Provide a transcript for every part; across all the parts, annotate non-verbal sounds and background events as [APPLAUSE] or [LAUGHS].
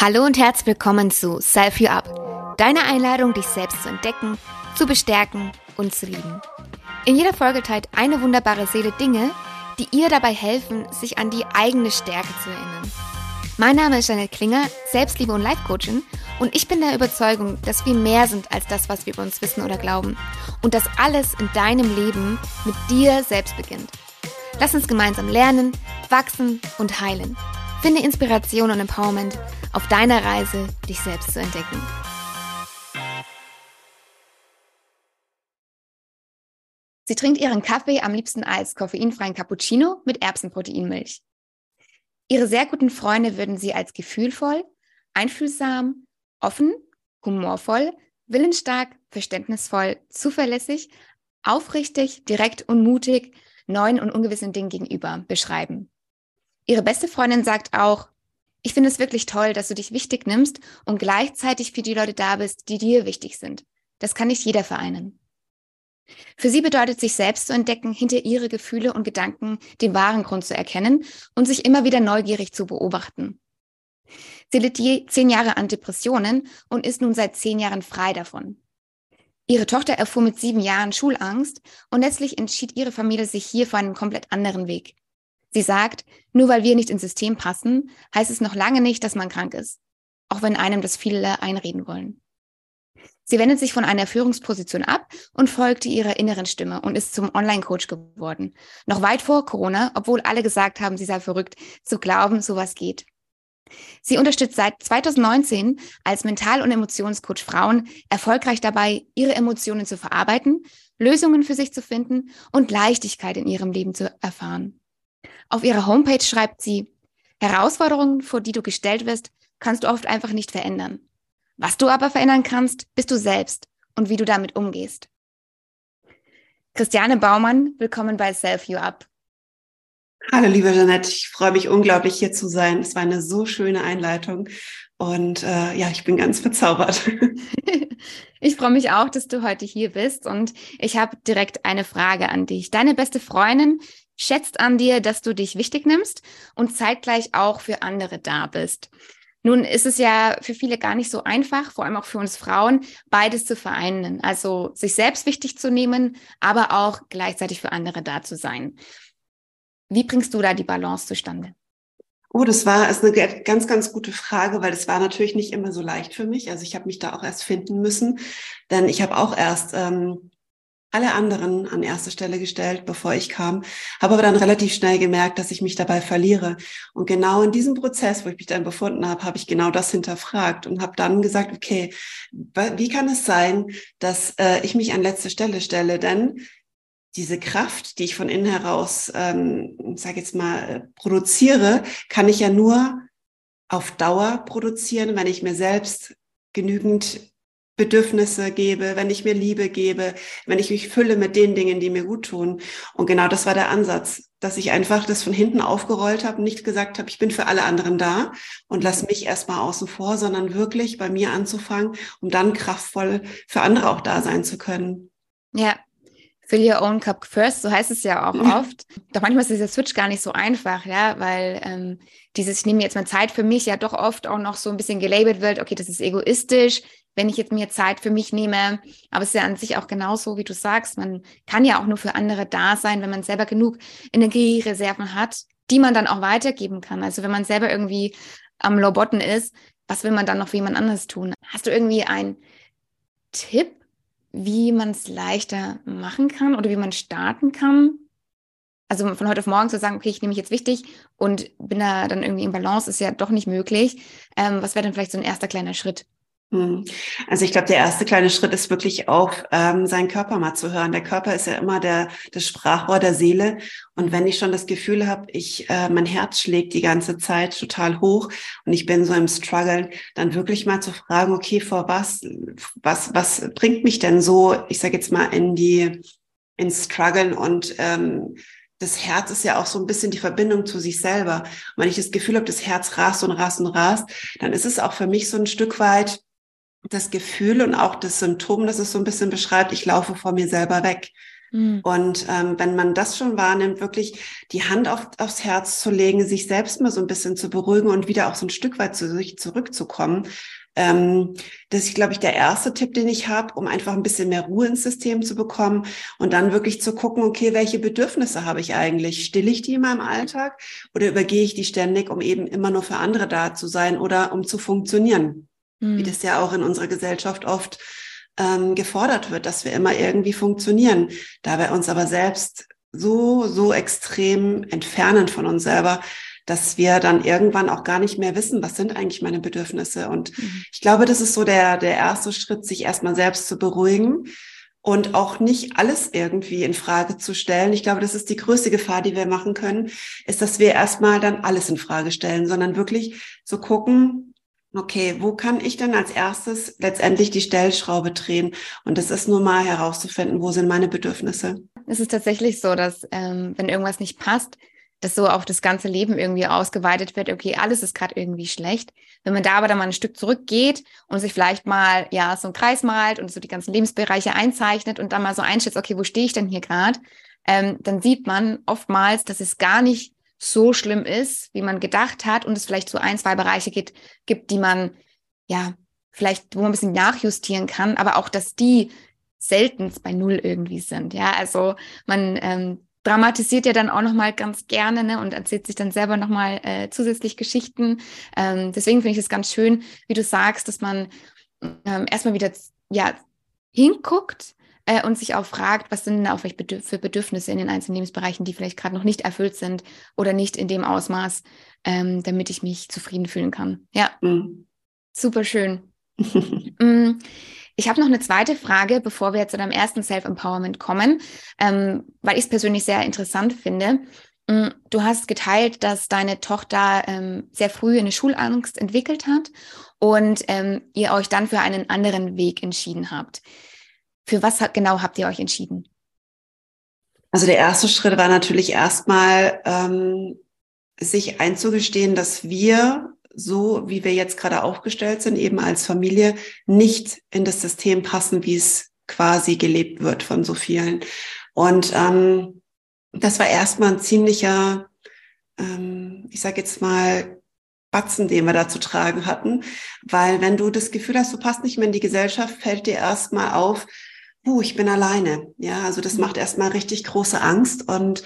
Hallo und herzlich willkommen zu Self You Up, deine Einladung, dich selbst zu entdecken, zu bestärken und zu lieben. In jeder Folge teilt eine wunderbare Seele Dinge, die ihr dabei helfen, sich an die eigene Stärke zu erinnern. Mein Name ist Janet Klinger, Selbstliebe und Life Coachin und ich bin der Überzeugung, dass wir mehr sind als das, was wir über uns wissen oder glauben und dass alles in deinem Leben mit dir selbst beginnt. Lass uns gemeinsam lernen, wachsen und heilen. Finde Inspiration und Empowerment auf deiner Reise, dich selbst zu entdecken. Sie trinkt ihren Kaffee am liebsten als koffeinfreien Cappuccino mit Erbsenproteinmilch. Ihre sehr guten Freunde würden sie als gefühlvoll, einfühlsam, offen, humorvoll, willensstark, verständnisvoll, zuverlässig, aufrichtig, direkt und mutig neuen und ungewissen Dingen gegenüber beschreiben. Ihre beste Freundin sagt auch, ich finde es wirklich toll, dass du dich wichtig nimmst und gleichzeitig für die Leute da bist, die dir wichtig sind. Das kann nicht jeder vereinen. Für sie bedeutet sich selbst zu entdecken, hinter ihre Gefühle und Gedanken den wahren Grund zu erkennen und sich immer wieder neugierig zu beobachten. Sie litt je zehn Jahre an Depressionen und ist nun seit zehn Jahren frei davon. Ihre Tochter erfuhr mit sieben Jahren Schulangst und letztlich entschied ihre Familie sich hier für einen komplett anderen Weg. Sie sagt, nur weil wir nicht ins System passen, heißt es noch lange nicht, dass man krank ist, auch wenn einem das viele einreden wollen. Sie wendet sich von einer Führungsposition ab und folgte ihrer inneren Stimme und ist zum Online-Coach geworden. Noch weit vor Corona, obwohl alle gesagt haben, sie sei verrückt, zu glauben, sowas geht. Sie unterstützt seit 2019 als Mental- und Emotionscoach Frauen erfolgreich dabei, ihre Emotionen zu verarbeiten, Lösungen für sich zu finden und Leichtigkeit in ihrem Leben zu erfahren. Auf ihrer Homepage schreibt sie, Herausforderungen, vor die du gestellt wirst, kannst du oft einfach nicht verändern. Was du aber verändern kannst, bist du selbst und wie du damit umgehst. Christiane Baumann, willkommen bei Self You Up. Hallo, liebe Jeanette, ich freue mich unglaublich hier zu sein. Es war eine so schöne Einleitung und äh, ja, ich bin ganz verzaubert. [LAUGHS] ich freue mich auch, dass du heute hier bist und ich habe direkt eine Frage an dich. Deine beste Freundin schätzt an dir, dass du dich wichtig nimmst und zeitgleich auch für andere da bist. Nun ist es ja für viele gar nicht so einfach, vor allem auch für uns Frauen, beides zu vereinen. Also sich selbst wichtig zu nehmen, aber auch gleichzeitig für andere da zu sein. Wie bringst du da die Balance zustande? Oh, das war ist eine ganz, ganz gute Frage, weil das war natürlich nicht immer so leicht für mich. Also ich habe mich da auch erst finden müssen, denn ich habe auch erst ähm, alle anderen an erste Stelle gestellt, bevor ich kam, habe aber dann relativ schnell gemerkt, dass ich mich dabei verliere. Und genau in diesem Prozess, wo ich mich dann befunden habe, habe ich genau das hinterfragt und habe dann gesagt, okay, wie kann es sein, dass äh, ich mich an letzte Stelle stelle? Denn diese Kraft, die ich von innen heraus, ähm, sage jetzt mal, äh, produziere, kann ich ja nur auf Dauer produzieren, wenn ich mir selbst genügend Bedürfnisse gebe, wenn ich mir Liebe gebe, wenn ich mich fülle mit den Dingen, die mir gut tun. Und genau das war der Ansatz, dass ich einfach das von hinten aufgerollt habe und nicht gesagt habe, ich bin für alle anderen da und lass mich erstmal außen vor, sondern wirklich bei mir anzufangen, um dann kraftvoll für andere auch da sein zu können. Ja, Fill your own cup first, so heißt es ja auch [LAUGHS] oft. Doch manchmal ist dieser Switch gar nicht so einfach, ja, weil ähm, dieses, ich nehme jetzt mal Zeit für mich, ja doch oft auch noch so ein bisschen gelabelt wird, okay, das ist egoistisch, wenn ich jetzt mir Zeit für mich nehme. Aber es ist ja an sich auch genauso, wie du sagst, man kann ja auch nur für andere da sein, wenn man selber genug Energiereserven hat, die man dann auch weitergeben kann. Also wenn man selber irgendwie am Low Bottom ist, was will man dann noch für jemand anderes tun? Hast du irgendwie einen Tipp, wie man es leichter machen kann oder wie man starten kann? Also von heute auf morgen zu sagen, okay, ich nehme mich jetzt wichtig und bin da dann irgendwie im Balance, ist ja doch nicht möglich. Ähm, was wäre denn vielleicht so ein erster kleiner Schritt? Hm. Also ich glaube, der erste kleine Schritt ist wirklich auf ähm, seinen Körper mal zu hören. Der Körper ist ja immer der das Sprachrohr der Seele. Und wenn ich schon das Gefühl habe, ich äh, mein Herz schlägt die ganze Zeit total hoch und ich bin so im Struggle, dann wirklich mal zu fragen, okay, vor was was was bringt mich denn so? Ich sage jetzt mal in die ins Struggle und ähm, das Herz ist ja auch so ein bisschen die Verbindung zu sich selber. Und wenn ich das Gefühl habe, das Herz rast und rast und rast, dann ist es auch für mich so ein Stück weit das Gefühl und auch das Symptom, das es so ein bisschen beschreibt, ich laufe vor mir selber weg. Mhm. Und ähm, wenn man das schon wahrnimmt, wirklich die Hand auf, aufs Herz zu legen, sich selbst mal so ein bisschen zu beruhigen und wieder auch so ein Stück weit zu sich zurückzukommen, ähm, das ist, glaube ich, der erste Tipp, den ich habe, um einfach ein bisschen mehr Ruhe ins System zu bekommen und dann wirklich zu gucken, okay, welche Bedürfnisse habe ich eigentlich? Stille ich die in meinem Alltag oder übergehe ich die ständig, um eben immer nur für andere da zu sein oder um zu funktionieren? Mhm. Wie das ja auch in unserer Gesellschaft oft ähm, gefordert wird, dass wir immer irgendwie funktionieren, dabei uns aber selbst so, so extrem entfernen von uns selber, dass wir dann irgendwann auch gar nicht mehr wissen, was sind eigentlich meine Bedürfnisse. Und mhm. ich glaube, das ist so der, der erste Schritt, sich erstmal selbst zu beruhigen und auch nicht alles irgendwie in Frage zu stellen. Ich glaube, das ist die größte Gefahr, die wir machen können, ist, dass wir erstmal dann alles in Frage stellen, sondern wirklich zu gucken, okay, wo kann ich denn als erstes letztendlich die Stellschraube drehen? Und das ist nur mal herauszufinden, wo sind meine Bedürfnisse. Es ist tatsächlich so, dass ähm, wenn irgendwas nicht passt, das so auf das ganze Leben irgendwie ausgeweitet wird, okay, alles ist gerade irgendwie schlecht. Wenn man da aber dann mal ein Stück zurückgeht und sich vielleicht mal ja so einen Kreis malt und so die ganzen Lebensbereiche einzeichnet und dann mal so einschätzt, okay, wo stehe ich denn hier gerade, ähm, dann sieht man oftmals, dass es gar nicht so schlimm ist, wie man gedacht hat und es vielleicht so ein, zwei Bereiche gibt, gibt, die man ja vielleicht, wo man ein bisschen nachjustieren kann, aber auch, dass die selten bei Null irgendwie sind. Ja, also man ähm, dramatisiert ja dann auch nochmal ganz gerne ne, und erzählt sich dann selber nochmal äh, zusätzlich Geschichten. Ähm, deswegen finde ich es ganz schön, wie du sagst, dass man ähm, erstmal wieder ja, hinguckt äh, und sich auch fragt, was sind denn auch für Bedürfnisse in den einzelnen Lebensbereichen, die vielleicht gerade noch nicht erfüllt sind oder nicht in dem Ausmaß, ähm, damit ich mich zufrieden fühlen kann. Ja, mhm. super schön. [LAUGHS] mm. Ich habe noch eine zweite Frage, bevor wir zu deinem ersten Self-Empowerment kommen, ähm, weil ich es persönlich sehr interessant finde. Mm, du hast geteilt, dass deine Tochter ähm, sehr früh eine Schulangst entwickelt hat und ähm, ihr euch dann für einen anderen Weg entschieden habt. Für was genau habt ihr euch entschieden? Also der erste Schritt war natürlich erstmal, ähm, sich einzugestehen, dass wir so, wie wir jetzt gerade aufgestellt sind, eben als Familie, nicht in das System passen, wie es quasi gelebt wird von so vielen. Und ähm, das war erstmal ein ziemlicher, ähm, ich sage jetzt mal, Batzen, den wir da zu tragen hatten. Weil wenn du das Gefühl hast, du passt nicht mehr in die Gesellschaft, fällt dir erstmal auf, uh, ich bin alleine. Ja, also das macht erstmal richtig große Angst und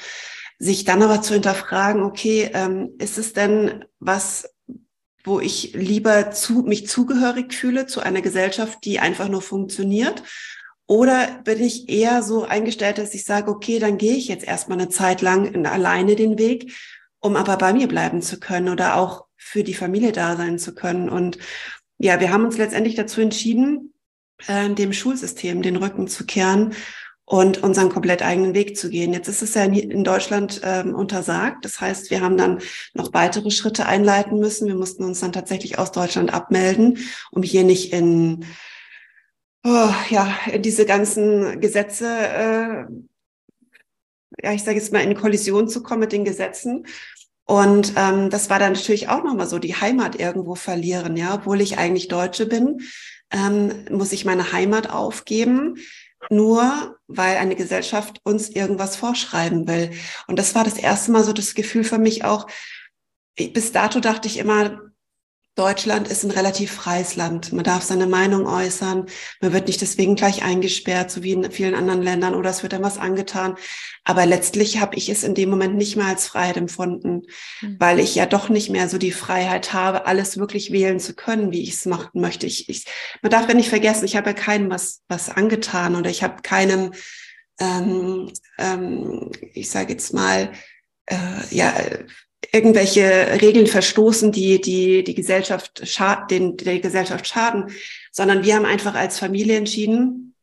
sich dann aber zu hinterfragen, okay, ähm, ist es denn was, wo ich lieber zu, mich zugehörig fühle zu einer Gesellschaft, die einfach nur funktioniert? Oder bin ich eher so eingestellt, dass ich sage, okay, dann gehe ich jetzt erstmal eine Zeit lang alleine den Weg, um aber bei mir bleiben zu können oder auch für die Familie da sein zu können. Und ja, wir haben uns letztendlich dazu entschieden, äh, dem Schulsystem den Rücken zu kehren und unseren komplett eigenen Weg zu gehen. Jetzt ist es ja in Deutschland ähm, untersagt. Das heißt, wir haben dann noch weitere Schritte einleiten müssen. Wir mussten uns dann tatsächlich aus Deutschland abmelden, um hier nicht in, oh, ja, in diese ganzen Gesetze, äh, ja, ich sage jetzt mal, in Kollision zu kommen mit den Gesetzen. Und ähm, das war dann natürlich auch nochmal so, die Heimat irgendwo verlieren, ja, obwohl ich eigentlich Deutsche bin, ähm, muss ich meine Heimat aufgeben nur weil eine Gesellschaft uns irgendwas vorschreiben will. Und das war das erste Mal so das Gefühl für mich auch, bis dato dachte ich immer, Deutschland ist ein relativ freies Land. Man darf seine Meinung äußern. Man wird nicht deswegen gleich eingesperrt, so wie in vielen anderen Ländern, oder es wird dann was angetan. Aber letztlich habe ich es in dem Moment nicht mehr als Freiheit empfunden, mhm. weil ich ja doch nicht mehr so die Freiheit habe, alles wirklich wählen zu können, wie ich es machen möchte. Ich, ich, man darf ja nicht vergessen, ich habe ja keinem was, was angetan oder ich habe keinem, ähm, ähm, ich sage jetzt mal, äh, ja, irgendwelche Regeln verstoßen, die die die Gesellschaft schad, den der Gesellschaft schaden, sondern wir haben einfach als Familie entschieden,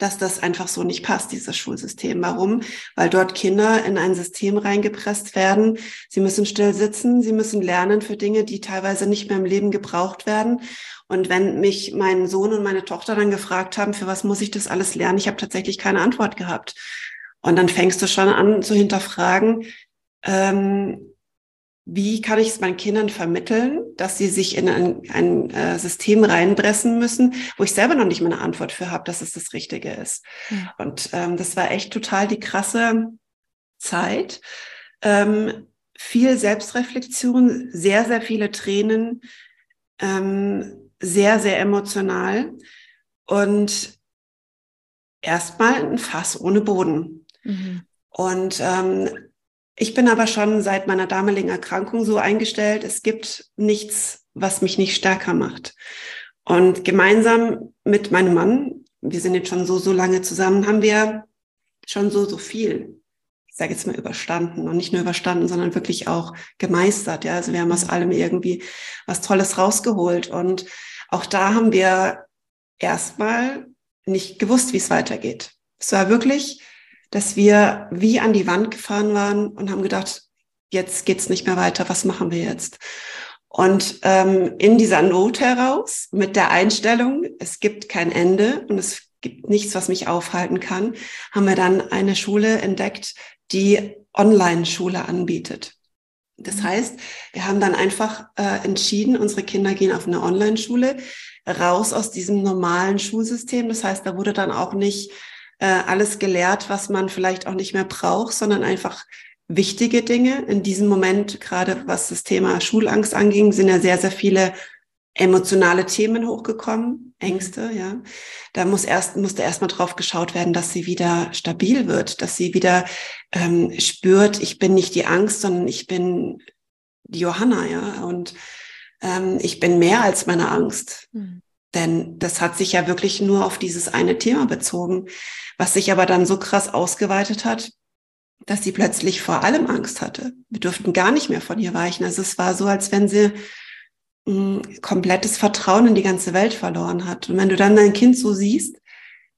dass das einfach so nicht passt, dieses Schulsystem. Warum? Weil dort Kinder in ein System reingepresst werden. Sie müssen still sitzen, sie müssen lernen für Dinge, die teilweise nicht mehr im Leben gebraucht werden. Und wenn mich mein Sohn und meine Tochter dann gefragt haben, für was muss ich das alles lernen, ich habe tatsächlich keine Antwort gehabt. Und dann fängst du schon an zu hinterfragen, ähm, wie kann ich es meinen Kindern vermitteln, dass sie sich in ein, ein äh, System reinpressen müssen, wo ich selber noch nicht mal eine Antwort für habe, dass es das Richtige ist. Ja. Und ähm, das war echt total die krasse Zeit. Ähm, viel Selbstreflexion, sehr, sehr viele Tränen, ähm, sehr, sehr emotional und erstmal ein Fass ohne Boden. Mhm. Und ähm, ich bin aber schon seit meiner damaligen Erkrankung so eingestellt, es gibt nichts, was mich nicht stärker macht. Und gemeinsam mit meinem Mann, wir sind jetzt schon so, so lange zusammen, haben wir schon so, so viel, ich sage jetzt mal überstanden und nicht nur überstanden, sondern wirklich auch gemeistert. Ja, also wir haben aus allem irgendwie was Tolles rausgeholt. Und auch da haben wir erstmal nicht gewusst, wie es weitergeht. Es war wirklich dass wir wie an die Wand gefahren waren und haben gedacht, jetzt geht's nicht mehr weiter, was machen wir jetzt? Und ähm, in dieser Not heraus, mit der Einstellung, es gibt kein Ende und es gibt nichts, was mich aufhalten kann, haben wir dann eine Schule entdeckt, die Online-Schule anbietet. Das mhm. heißt, wir haben dann einfach äh, entschieden, unsere Kinder gehen auf eine Online-Schule, raus aus diesem normalen Schulsystem. Das heißt, da wurde dann auch nicht äh, alles gelehrt, was man vielleicht auch nicht mehr braucht, sondern einfach wichtige Dinge. In diesem Moment, gerade was das Thema Schulangst anging, sind ja sehr, sehr viele emotionale Themen hochgekommen, Ängste, ja. Da muss erst, musste erstmal drauf geschaut werden, dass sie wieder stabil wird, dass sie wieder ähm, spürt, ich bin nicht die Angst, sondern ich bin die Johanna, ja. Und ähm, ich bin mehr als meine Angst. Mhm. Denn das hat sich ja wirklich nur auf dieses eine Thema bezogen, was sich aber dann so krass ausgeweitet hat, dass sie plötzlich vor allem Angst hatte. Wir durften gar nicht mehr von ihr weichen. Also es war so, als wenn sie ein hm, komplettes Vertrauen in die ganze Welt verloren hat. Und wenn du dann dein Kind so siehst,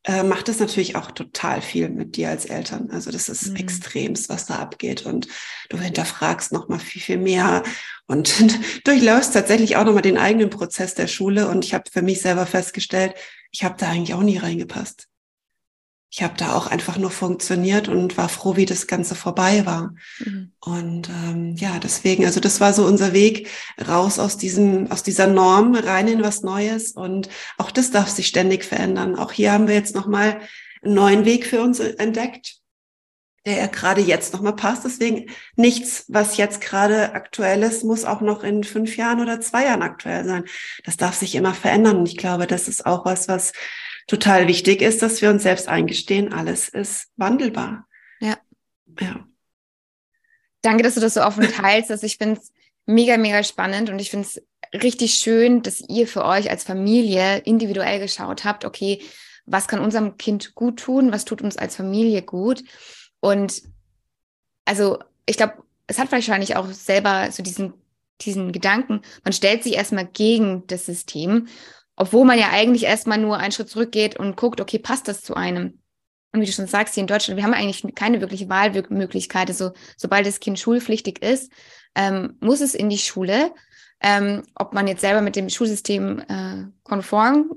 äh, macht das natürlich auch total viel mit dir als Eltern. Also das ist mhm. extremst, was da abgeht. Und du hinterfragst nochmal viel, viel mehr und [LAUGHS] durchläufst tatsächlich auch nochmal den eigenen Prozess der Schule. Und ich habe für mich selber festgestellt, ich habe da eigentlich auch nie reingepasst ich habe da auch einfach nur funktioniert und war froh, wie das Ganze vorbei war. Mhm. Und ähm, ja, deswegen, also das war so unser Weg raus aus diesem, aus dieser Norm rein in was Neues. Und auch das darf sich ständig verändern. Auch hier haben wir jetzt nochmal einen neuen Weg für uns entdeckt, der ja gerade jetzt nochmal passt. Deswegen nichts, was jetzt gerade aktuell ist, muss auch noch in fünf Jahren oder zwei Jahren aktuell sein. Das darf sich immer verändern. Und ich glaube, das ist auch was, was total wichtig ist, dass wir uns selbst eingestehen, alles ist wandelbar. Ja. Ja. Danke, dass du das so offen [LAUGHS] teilst. Also ich finde es mega, mega spannend und ich finde es richtig schön, dass ihr für euch als Familie individuell geschaut habt, okay, was kann unserem Kind gut tun, was tut uns als Familie gut. Und also ich glaube, es hat wahrscheinlich auch selber so diesen, diesen Gedanken, man stellt sich erstmal gegen das System obwohl man ja eigentlich erstmal nur einen Schritt zurückgeht und guckt, okay, passt das zu einem? Und wie du schon sagst, hier in Deutschland, wir haben eigentlich keine wirkliche Wahlmöglichkeit. Also sobald das Kind schulpflichtig ist, ähm, muss es in die Schule. Ähm, ob man jetzt selber mit dem Schulsystem äh, konform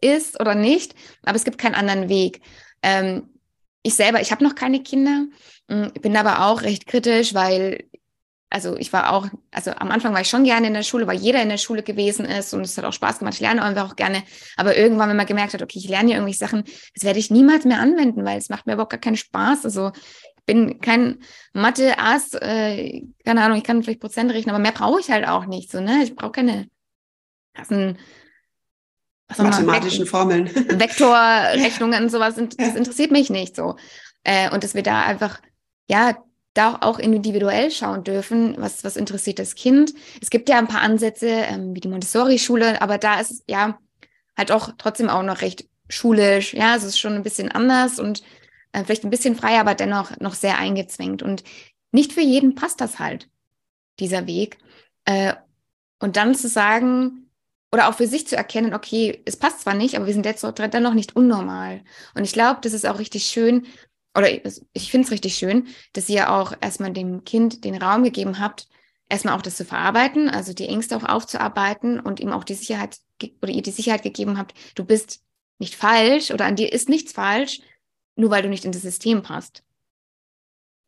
ist oder nicht, aber es gibt keinen anderen Weg. Ähm, ich selber, ich habe noch keine Kinder, hm, bin aber auch recht kritisch, weil also ich war auch, also am Anfang war ich schon gerne in der Schule, weil jeder in der Schule gewesen ist und es hat auch Spaß gemacht. Ich lerne einfach auch gerne. Aber irgendwann, wenn man gemerkt hat, okay, ich lerne hier irgendwelche Sachen, das werde ich niemals mehr anwenden, weil es macht mir überhaupt gar keinen Spaß. Also ich bin kein Mathe-Ass, äh, keine Ahnung, ich kann vielleicht Prozent rechnen, aber mehr brauche ich halt auch nicht. So, ne? Ich brauche keine krassen mathematischen Formeln. [LAUGHS] Vektorrechnungen und sowas, das interessiert mich nicht so. Äh, und dass wir da einfach, ja, da auch individuell schauen dürfen, was, was interessiert das Kind. Es gibt ja ein paar Ansätze, ähm, wie die Montessori-Schule, aber da ist es ja halt auch trotzdem auch noch recht schulisch. Ja, es ist schon ein bisschen anders und äh, vielleicht ein bisschen freier, aber dennoch noch sehr eingezwängt. Und nicht für jeden passt das halt, dieser Weg. Äh, und dann zu sagen, oder auch für sich zu erkennen, okay, es passt zwar nicht, aber wir sind jetzt noch nicht unnormal. Und ich glaube, das ist auch richtig schön, oder ich finde es richtig schön, dass ihr auch erstmal dem Kind den Raum gegeben habt, erstmal auch das zu verarbeiten, also die Ängste auch aufzuarbeiten und ihm auch die Sicherheit oder ihr die Sicherheit gegeben habt, du bist nicht falsch oder an dir ist nichts falsch, nur weil du nicht in das System passt.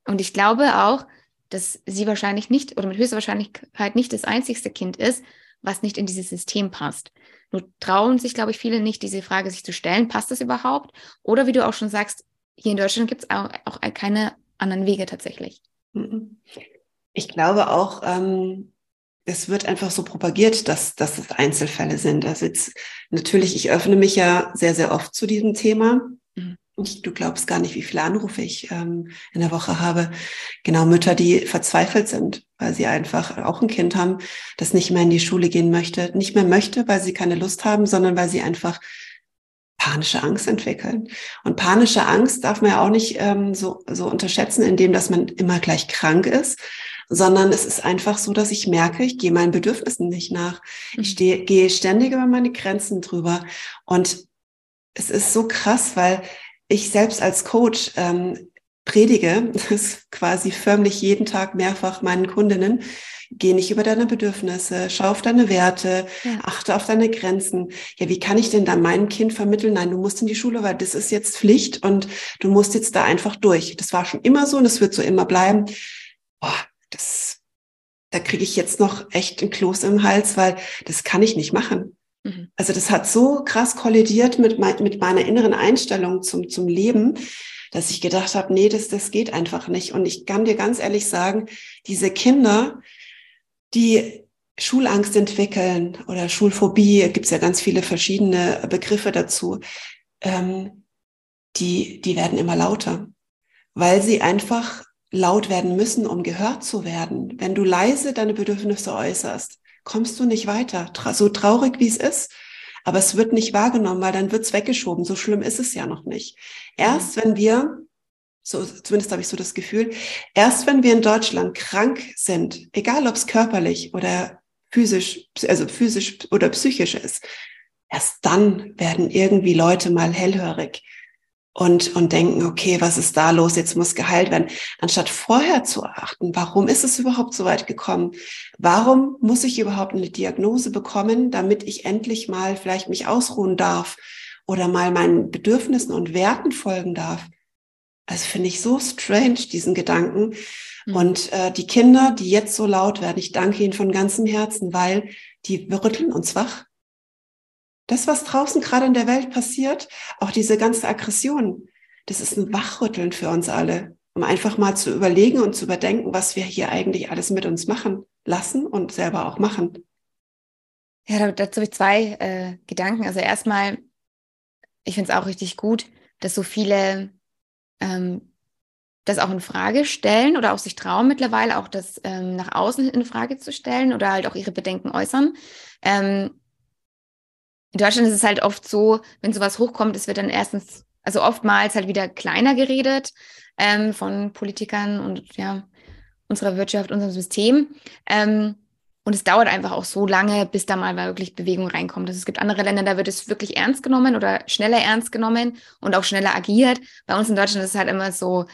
Und ich glaube auch, dass sie wahrscheinlich nicht oder mit höchster Wahrscheinlichkeit nicht das einzigste Kind ist, was nicht in dieses System passt. Nur trauen sich, glaube ich, viele nicht, diese Frage sich zu stellen, passt das überhaupt? Oder wie du auch schon sagst, hier in Deutschland gibt es auch, auch, keine anderen Wege tatsächlich. Mhm. Ich glaube auch, ähm, es wird einfach so propagiert, dass, dass es Einzelfälle sind. Also jetzt natürlich, ich öffne mich ja sehr, sehr oft zu diesem Thema. Ich, du glaubst gar nicht, wie viele Anrufe ich ähm, in der Woche habe. Genau, Mütter, die verzweifelt sind, weil sie einfach auch ein Kind haben, das nicht mehr in die Schule gehen möchte, nicht mehr möchte, weil sie keine Lust haben, sondern weil sie einfach panische Angst entwickeln. Und panische Angst darf man ja auch nicht ähm, so, so unterschätzen, indem dass man immer gleich krank ist, sondern es ist einfach so, dass ich merke, ich gehe meinen Bedürfnissen nicht nach. Ich mhm. stehe, gehe ständig über meine Grenzen drüber. Und es ist so krass, weil ich selbst als Coach ähm, predige, [LAUGHS] das quasi förmlich jeden Tag mehrfach meinen Kundinnen, geh nicht über deine Bedürfnisse, schau auf deine Werte, ja. achte auf deine Grenzen. Ja, wie kann ich denn da meinem Kind vermitteln? Nein, du musst in die Schule, weil das ist jetzt Pflicht und du musst jetzt da einfach durch. Das war schon immer so und es wird so immer bleiben. Boah, das, da kriege ich jetzt noch echt ein Kloß im Hals, weil das kann ich nicht machen. Mhm. Also das hat so krass kollidiert mit, mein, mit meiner inneren Einstellung zum, zum Leben, dass ich gedacht habe, nee, das, das geht einfach nicht. Und ich kann dir ganz ehrlich sagen, diese Kinder, die Schulangst entwickeln oder Schulphobie, gibt es ja ganz viele verschiedene Begriffe dazu, ähm, die, die werden immer lauter, weil sie einfach laut werden müssen, um gehört zu werden. Wenn du leise deine Bedürfnisse äußerst, kommst du nicht weiter. So traurig wie es ist, aber es wird nicht wahrgenommen, weil dann wird es weggeschoben. So schlimm ist es ja noch nicht. Erst wenn wir, so zumindest habe ich so das Gefühl, erst wenn wir in Deutschland krank sind, egal ob es körperlich oder physisch, also physisch oder psychisch ist, erst dann werden irgendwie Leute mal hellhörig und, und denken, okay, was ist da los? Jetzt muss geheilt werden. Anstatt vorher zu achten, warum ist es überhaupt so weit gekommen? Warum muss ich überhaupt eine Diagnose bekommen, damit ich endlich mal vielleicht mich ausruhen darf oder mal meinen Bedürfnissen und Werten folgen darf? Also finde ich so strange, diesen Gedanken. Mhm. Und äh, die Kinder, die jetzt so laut werden, ich danke ihnen von ganzem Herzen, weil die rütteln uns wach das, was draußen gerade in der Welt passiert, auch diese ganze Aggression, das ist ein Wachrütteln für uns alle, um einfach mal zu überlegen und zu überdenken, was wir hier eigentlich alles mit uns machen lassen und selber auch machen. Ja, dazu habe ich zwei äh, Gedanken. Also erstmal, ich finde es auch richtig gut, dass so viele ähm, das auch in Frage stellen oder auch sich trauen mittlerweile auch das ähm, nach außen in Frage zu stellen oder halt auch ihre Bedenken äußern. Ähm, in Deutschland ist es halt oft so, wenn sowas hochkommt, es wird dann erstens, also oftmals halt wieder kleiner geredet ähm, von Politikern und ja, unserer Wirtschaft, unserem System. Ähm, und es dauert einfach auch so lange, bis da mal wirklich Bewegung reinkommt. Also es gibt andere Länder, da wird es wirklich ernst genommen oder schneller ernst genommen und auch schneller agiert. Bei uns in Deutschland ist es halt immer so,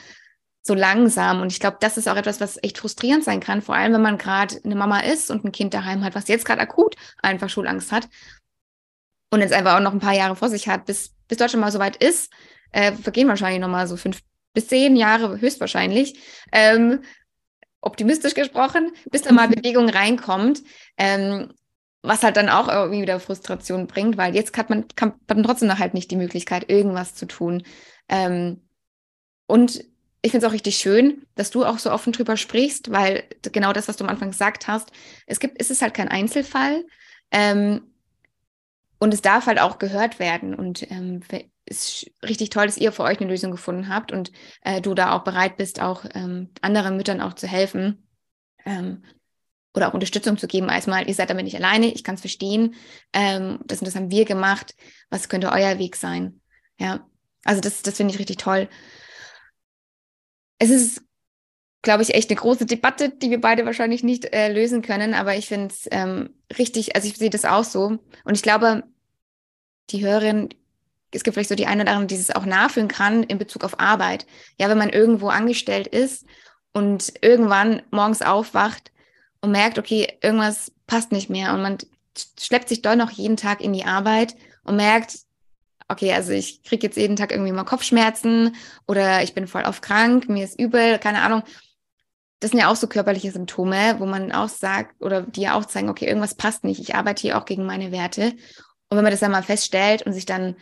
so langsam. Und ich glaube, das ist auch etwas, was echt frustrierend sein kann, vor allem wenn man gerade eine Mama ist und ein Kind daheim hat, was jetzt gerade akut einfach Schulangst hat und jetzt einfach auch noch ein paar Jahre vor sich hat, bis, bis Deutschland mal so weit ist, äh, vergehen wahrscheinlich noch mal so fünf bis zehn Jahre höchstwahrscheinlich. Ähm, optimistisch gesprochen, bis da mal Bewegung reinkommt. Ähm, was halt dann auch irgendwie wieder Frustration bringt, weil jetzt hat man, kann man trotzdem noch halt nicht die Möglichkeit, irgendwas zu tun. Ähm, und ich finde es auch richtig schön, dass du auch so offen drüber sprichst, weil genau das, was du am Anfang gesagt hast, es gibt, es ist halt kein Einzelfall. Ähm, und es darf halt auch gehört werden. Und ähm, ist richtig toll, dass ihr für euch eine Lösung gefunden habt und äh, du da auch bereit bist, auch ähm, anderen Müttern auch zu helfen ähm, oder auch Unterstützung zu geben. Erstmal, ihr seid damit nicht alleine, ich kann es verstehen. Ähm, das und das haben wir gemacht. Was könnte euer Weg sein? Ja, also das, das finde ich richtig toll. Es ist, glaube ich, echt eine große Debatte, die wir beide wahrscheinlich nicht äh, lösen können, aber ich finde es ähm, richtig, also ich sehe das auch so. Und ich glaube, die Hörerin, es gibt vielleicht so die eine oder andere, die es auch nachfühlen kann in Bezug auf Arbeit. Ja, wenn man irgendwo angestellt ist und irgendwann morgens aufwacht und merkt, okay, irgendwas passt nicht mehr und man schleppt sich doch noch jeden Tag in die Arbeit und merkt, okay, also ich kriege jetzt jeden Tag irgendwie mal Kopfschmerzen oder ich bin voll auf krank, mir ist übel, keine Ahnung. Das sind ja auch so körperliche Symptome, wo man auch sagt, oder die ja auch zeigen, okay, irgendwas passt nicht, ich arbeite hier auch gegen meine Werte. Und wenn man das dann mal feststellt und sich dann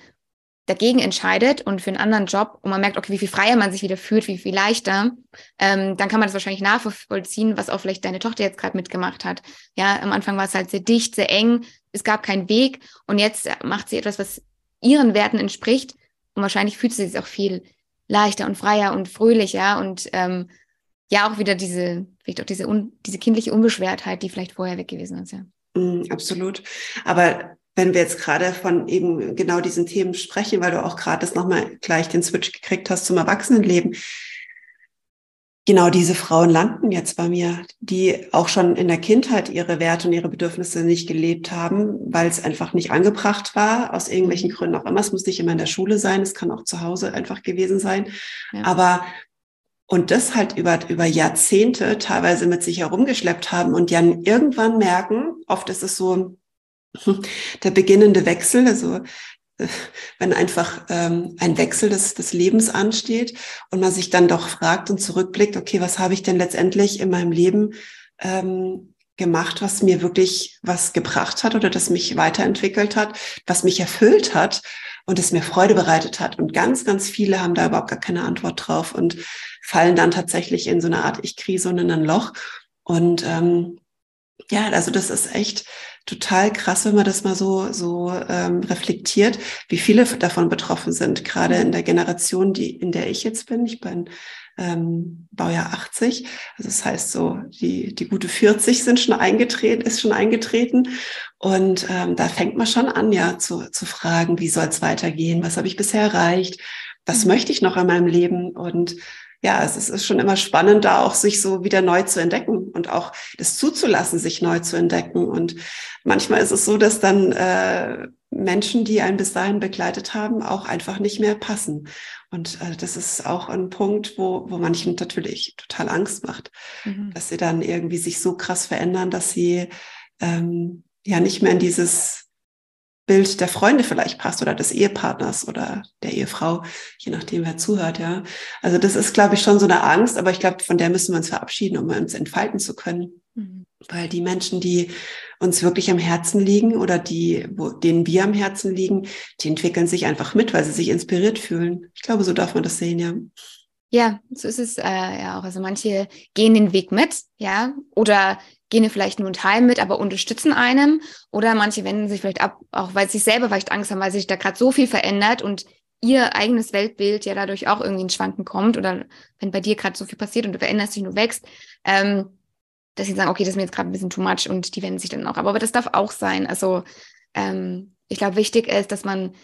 dagegen entscheidet und für einen anderen Job und man merkt, okay, wie viel freier man sich wieder fühlt, wie viel leichter, ähm, dann kann man das wahrscheinlich nachvollziehen, was auch vielleicht deine Tochter jetzt gerade mitgemacht hat. Ja, am Anfang war es halt sehr dicht, sehr eng, es gab keinen Weg und jetzt macht sie etwas, was ihren Werten entspricht und wahrscheinlich fühlt sie sich auch viel leichter und freier und fröhlicher und ähm, ja auch wieder diese, vielleicht auch diese, un, diese kindliche Unbeschwertheit, die vielleicht vorher weg gewesen ist, ja. Mm, absolut. Aber wenn wir jetzt gerade von eben genau diesen Themen sprechen, weil du auch gerade das nochmal gleich den Switch gekriegt hast zum Erwachsenenleben. Genau diese Frauen landen jetzt bei mir, die auch schon in der Kindheit ihre Werte und ihre Bedürfnisse nicht gelebt haben, weil es einfach nicht angebracht war, aus irgendwelchen Gründen auch immer. Es muss nicht immer in der Schule sein, es kann auch zu Hause einfach gewesen sein. Ja. Aber und das halt über, über Jahrzehnte teilweise mit sich herumgeschleppt haben und dann irgendwann merken, oft ist es so der beginnende Wechsel, also äh, wenn einfach ähm, ein Wechsel des, des Lebens ansteht und man sich dann doch fragt und zurückblickt, okay, was habe ich denn letztendlich in meinem Leben ähm, gemacht, was mir wirklich was gebracht hat oder das mich weiterentwickelt hat, was mich erfüllt hat und es mir Freude bereitet hat. Und ganz, ganz viele haben da überhaupt gar keine Antwort drauf und fallen dann tatsächlich in so eine Art Ich-Krise und in ein Loch. Und ähm, ja, also das ist echt total krass, wenn man das mal so, so ähm, reflektiert, wie viele davon betroffen sind, gerade in der Generation, die, in der ich jetzt bin. Ich bin ähm, Baujahr 80. Also das heißt so, die, die gute 40 sind schon eingetreten, ist schon eingetreten. Und ähm, da fängt man schon an, ja, zu, zu fragen, wie soll es weitergehen? Was habe ich bisher erreicht? Was mhm. möchte ich noch in meinem Leben? Und ja, es ist, schon immer spannend, da auch sich so wieder neu zu entdecken und auch das zuzulassen, sich neu zu entdecken. Und manchmal ist es so, dass dann äh, Menschen, die einen bis dahin begleitet haben, auch einfach nicht mehr passen. Und äh, das ist auch ein Punkt, wo, wo manchen natürlich total Angst macht, mhm. dass sie dann irgendwie sich so krass verändern, dass sie ähm, ja nicht mehr in dieses Bild der Freunde vielleicht passt oder des Ehepartners oder der Ehefrau, je nachdem, wer zuhört, ja. Also das ist, glaube ich, schon so eine Angst, aber ich glaube, von der müssen wir uns verabschieden, um uns entfalten zu können. Mhm. Weil die Menschen, die uns wirklich am Herzen liegen oder die, wo, denen wir am Herzen liegen, die entwickeln sich einfach mit, weil sie sich inspiriert fühlen. Ich glaube, so darf man das sehen, ja. Ja, so ist es äh, ja auch. Also manche gehen den Weg mit, ja, oder gehen vielleicht nur ein Teil mit, aber unterstützen einem. Oder manche wenden sich vielleicht ab, auch weil sie sich selber vielleicht Angst haben, weil sich da gerade so viel verändert und ihr eigenes Weltbild ja dadurch auch irgendwie ins Schwanken kommt. Oder wenn bei dir gerade so viel passiert und du veränderst dich, nur wächst, ähm, dass sie sagen, okay, das ist mir jetzt gerade ein bisschen too much und die wenden sich dann auch ab. Aber das darf auch sein. Also ähm, ich glaube, wichtig ist, dass man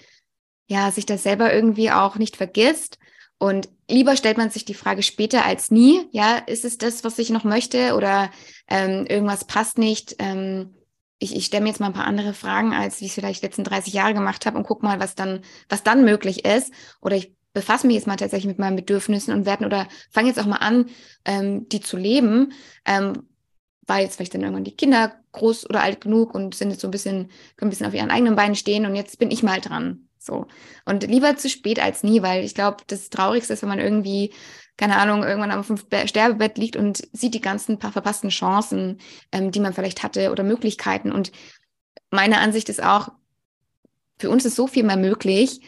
ja sich das selber irgendwie auch nicht vergisst und lieber stellt man sich die Frage später als nie, ja, ist es das, was ich noch möchte oder ähm, irgendwas passt nicht? Ähm, ich, ich stelle mir jetzt mal ein paar andere Fragen, als wie ich es vielleicht die letzten 30 Jahre gemacht habe und guck mal, was dann, was dann möglich ist. Oder ich befasse mich jetzt mal tatsächlich mit meinen Bedürfnissen und Werten oder fange jetzt auch mal an, ähm, die zu leben, ähm, weil jetzt vielleicht dann irgendwann die Kinder groß oder alt genug und sind jetzt so ein bisschen, können ein bisschen auf ihren eigenen Beinen stehen und jetzt bin ich mal dran. So. Und lieber zu spät als nie, weil ich glaube, das Traurigste ist, wenn man irgendwie, keine Ahnung, irgendwann am Sterbebett liegt und sieht die ganzen paar verpassten Chancen, ähm, die man vielleicht hatte oder Möglichkeiten. Und meine Ansicht ist auch, für uns ist so viel mehr möglich,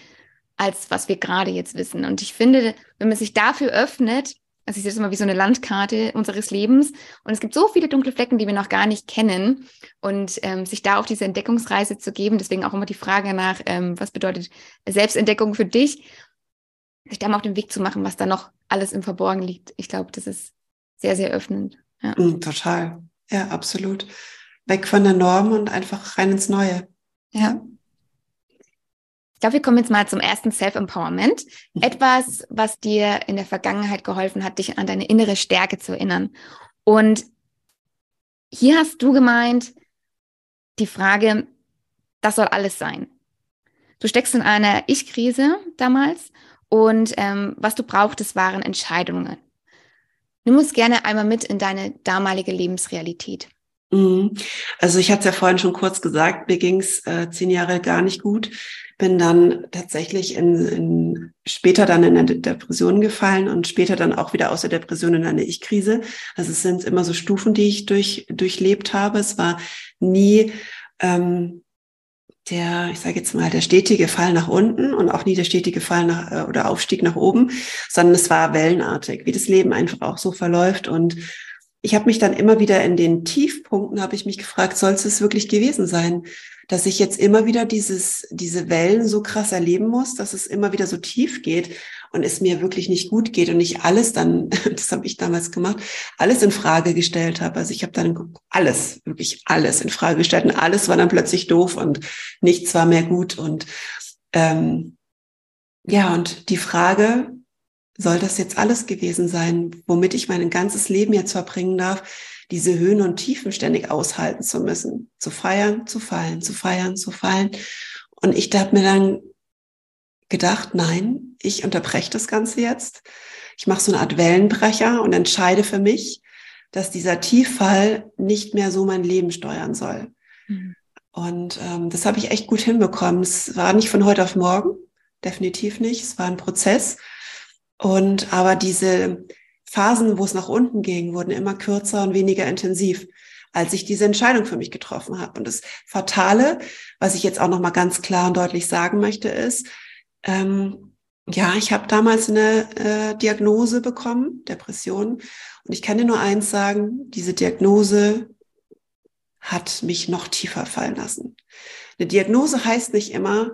als was wir gerade jetzt wissen. Und ich finde, wenn man sich dafür öffnet, also ich sehe das immer wie so eine Landkarte unseres Lebens. Und es gibt so viele dunkle Flecken, die wir noch gar nicht kennen. Und ähm, sich da auf diese Entdeckungsreise zu geben, deswegen auch immer die Frage nach, ähm, was bedeutet Selbstentdeckung für dich, sich da mal auf den Weg zu machen, was da noch alles im Verborgen liegt. Ich glaube, das ist sehr, sehr öffnend. Ja. Mm, total. Ja, absolut. Weg von der Norm und einfach rein ins Neue. Ja glaube, wir kommen jetzt mal zum ersten Self-Empowerment. Mhm. Etwas, was dir in der Vergangenheit geholfen hat, dich an deine innere Stärke zu erinnern. Und hier hast du gemeint, die Frage, das soll alles sein. Du steckst in einer Ich-Krise damals und ähm, was du brauchtest, waren Entscheidungen. Nimm uns gerne einmal mit in deine damalige Lebensrealität. Mhm. Also ich hatte es ja vorhin schon kurz gesagt, mir ging es äh, zehn Jahre gar nicht gut. Bin dann tatsächlich in, in später dann in eine Depression gefallen und später dann auch wieder aus der Depression in eine Ich-Krise. Also es sind immer so Stufen, die ich durch, durchlebt habe. Es war nie ähm, der, ich sage jetzt mal, der stetige Fall nach unten und auch nie der stetige Fall nach äh, oder Aufstieg nach oben, sondern es war wellenartig, wie das Leben einfach auch so verläuft. Und ich habe mich dann immer wieder in den Tiefpunkten, habe ich mich gefragt, soll es wirklich gewesen sein, dass ich jetzt immer wieder dieses, diese Wellen so krass erleben muss, dass es immer wieder so tief geht und es mir wirklich nicht gut geht und ich alles dann, [LAUGHS] das habe ich damals gemacht, alles in Frage gestellt habe. Also ich habe dann alles, wirklich alles in Frage gestellt und alles war dann plötzlich doof und nichts war mehr gut und ähm, ja und die Frage, soll das jetzt alles gewesen sein, womit ich mein ganzes Leben jetzt verbringen darf, diese Höhen und Tiefen ständig aushalten zu müssen, zu feiern, zu fallen, zu feiern, zu fallen. Und ich habe mir dann gedacht, nein, ich unterbreche das Ganze jetzt. Ich mache so eine Art Wellenbrecher und entscheide für mich, dass dieser Tieffall nicht mehr so mein Leben steuern soll. Mhm. Und ähm, das habe ich echt gut hinbekommen. Es war nicht von heute auf morgen, definitiv nicht. Es war ein Prozess. Und aber diese Phasen, wo es nach unten ging, wurden immer kürzer und weniger intensiv, als ich diese Entscheidung für mich getroffen habe. Und das Fatale, was ich jetzt auch noch mal ganz klar und deutlich sagen möchte, ist, ähm, ja, ich habe damals eine äh, Diagnose bekommen, Depression. Und ich kann dir nur eins sagen, diese Diagnose hat mich noch tiefer fallen lassen. Eine Diagnose heißt nicht immer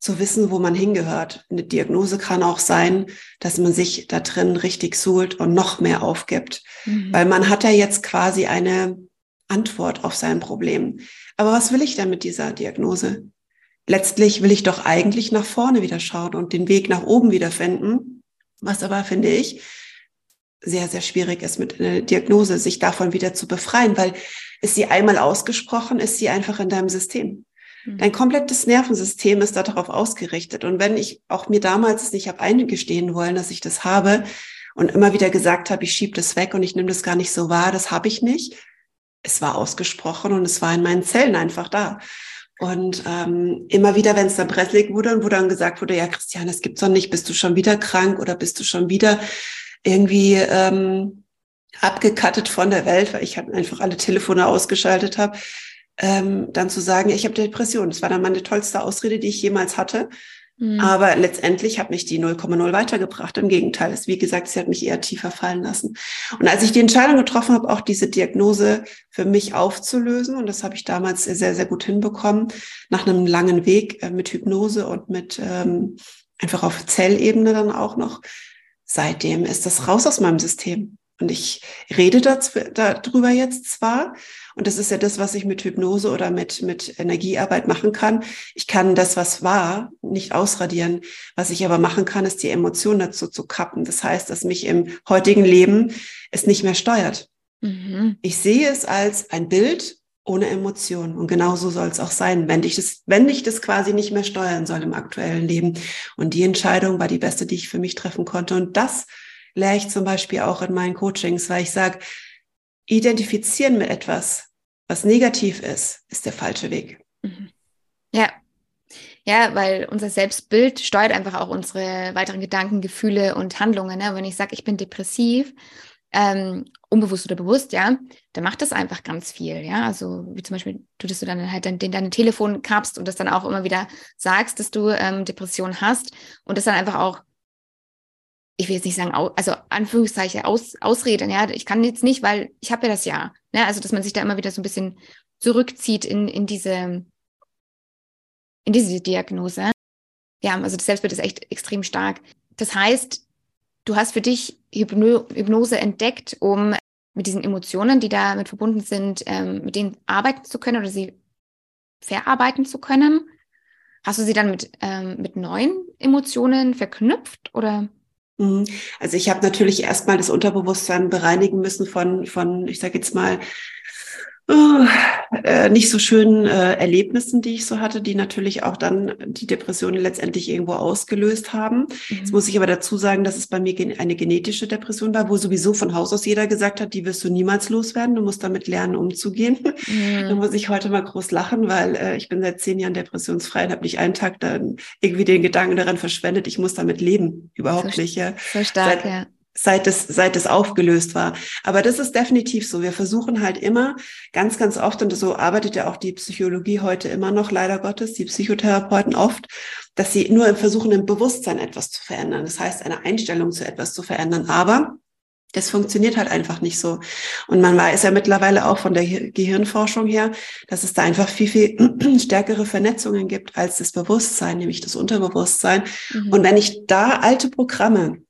zu wissen, wo man hingehört. Eine Diagnose kann auch sein, dass man sich da drin richtig suhlt und noch mehr aufgibt. Mhm. Weil man hat ja jetzt quasi eine Antwort auf sein Problem. Aber was will ich denn mit dieser Diagnose? letztlich will ich doch eigentlich nach vorne wieder schauen und den Weg nach oben wiederfinden. Was aber, finde ich, sehr, sehr schwierig ist mit einer Diagnose, sich davon wieder zu befreien, weil ist sie einmal ausgesprochen, ist sie einfach in deinem System. Mhm. Dein komplettes Nervensystem ist darauf ausgerichtet. Und wenn ich auch mir damals nicht habe eingestehen wollen, dass ich das habe und immer wieder gesagt habe, ich schiebe das weg und ich nehme das gar nicht so wahr, das habe ich nicht. Es war ausgesprochen und es war in meinen Zellen einfach da. Und ähm, immer wieder, wenn es dann brenzlig wurde und wo dann gesagt wurde, ja, Christian, das gibt's doch nicht, bist du schon wieder krank oder bist du schon wieder irgendwie ähm, abgekattet von der Welt, weil ich halt einfach alle Telefone ausgeschaltet habe, ähm, dann zu sagen, ich habe Depression. Das war dann meine tollste Ausrede, die ich jemals hatte. Mhm. Aber letztendlich hat mich die 0,0 weitergebracht. Im Gegenteil, es, wie gesagt, sie hat mich eher tiefer fallen lassen. Und als ich die Entscheidung getroffen habe, auch diese Diagnose für mich aufzulösen, und das habe ich damals sehr, sehr gut hinbekommen, nach einem langen Weg äh, mit Hypnose und mit ähm, einfach auf Zellebene dann auch noch, seitdem ist das raus aus meinem System. Und ich rede darüber jetzt zwar, und das ist ja das, was ich mit Hypnose oder mit, mit Energiearbeit machen kann. Ich kann das, was war, nicht ausradieren. Was ich aber machen kann, ist die Emotionen dazu zu kappen. Das heißt, dass mich im heutigen Leben es nicht mehr steuert. Mhm. Ich sehe es als ein Bild ohne Emotionen. Und genauso soll es auch sein, wenn ich das, wenn ich das quasi nicht mehr steuern soll im aktuellen Leben. Und die Entscheidung war die beste, die ich für mich treffen konnte. Und das lehre ich zum Beispiel auch in meinen Coachings, weil ich sage, identifizieren mit etwas, was negativ ist, ist der falsche Weg. Mhm. Ja. Ja, weil unser Selbstbild steuert einfach auch unsere weiteren Gedanken, Gefühle und Handlungen. Ne? Wenn ich sage, ich bin depressiv, ähm, unbewusst oder bewusst, ja, dann macht das einfach ganz viel, ja. Also wie zum Beispiel, du, dass du dann halt den, dein Telefon kapst und das dann auch immer wieder sagst, dass du ähm, Depression hast und das dann einfach auch ich will jetzt nicht sagen, also Anführungszeichen aus, Ausreden, ja, ich kann jetzt nicht, weil ich habe ja das ja. Ne? Also, dass man sich da immer wieder so ein bisschen zurückzieht in, in diese, in diese Diagnose. Ja, also das Selbstbild ist echt extrem stark. Das heißt, du hast für dich Hypno Hypnose entdeckt, um mit diesen Emotionen, die damit verbunden sind, ähm, mit denen arbeiten zu können oder sie verarbeiten zu können. Hast du sie dann mit, ähm, mit neuen Emotionen verknüpft oder? Mhm. Also ich habe natürlich erstmal das Unterbewusstsein bereinigen müssen von, von ich sage jetzt mal, äh, nicht so schönen äh, Erlebnissen, die ich so hatte, die natürlich auch dann die Depression letztendlich irgendwo ausgelöst haben. Mhm. Jetzt muss ich aber dazu sagen, dass es bei mir eine genetische Depression war, wo sowieso von Haus aus jeder gesagt hat, die wirst du niemals loswerden, du musst damit lernen, umzugehen. Mhm. da muss ich heute mal groß lachen, weil äh, ich bin seit zehn Jahren depressionsfrei und habe nicht einen Tag dann irgendwie den Gedanken daran verschwendet, ich muss damit leben. Überhaupt so, nicht. Ja. So stark, seit, ja seit es, seit es aufgelöst war. Aber das ist definitiv so. Wir versuchen halt immer ganz, ganz oft, und so arbeitet ja auch die Psychologie heute immer noch, leider Gottes, die Psychotherapeuten oft, dass sie nur versuchen, im Bewusstsein etwas zu verändern. Das heißt, eine Einstellung zu etwas zu verändern. Aber das funktioniert halt einfach nicht so. Und man weiß ja mittlerweile auch von der Gehirnforschung her, dass es da einfach viel, viel [CLEARS THROAT] stärkere Vernetzungen gibt als das Bewusstsein, nämlich das Unterbewusstsein. Mhm. Und wenn ich da alte Programme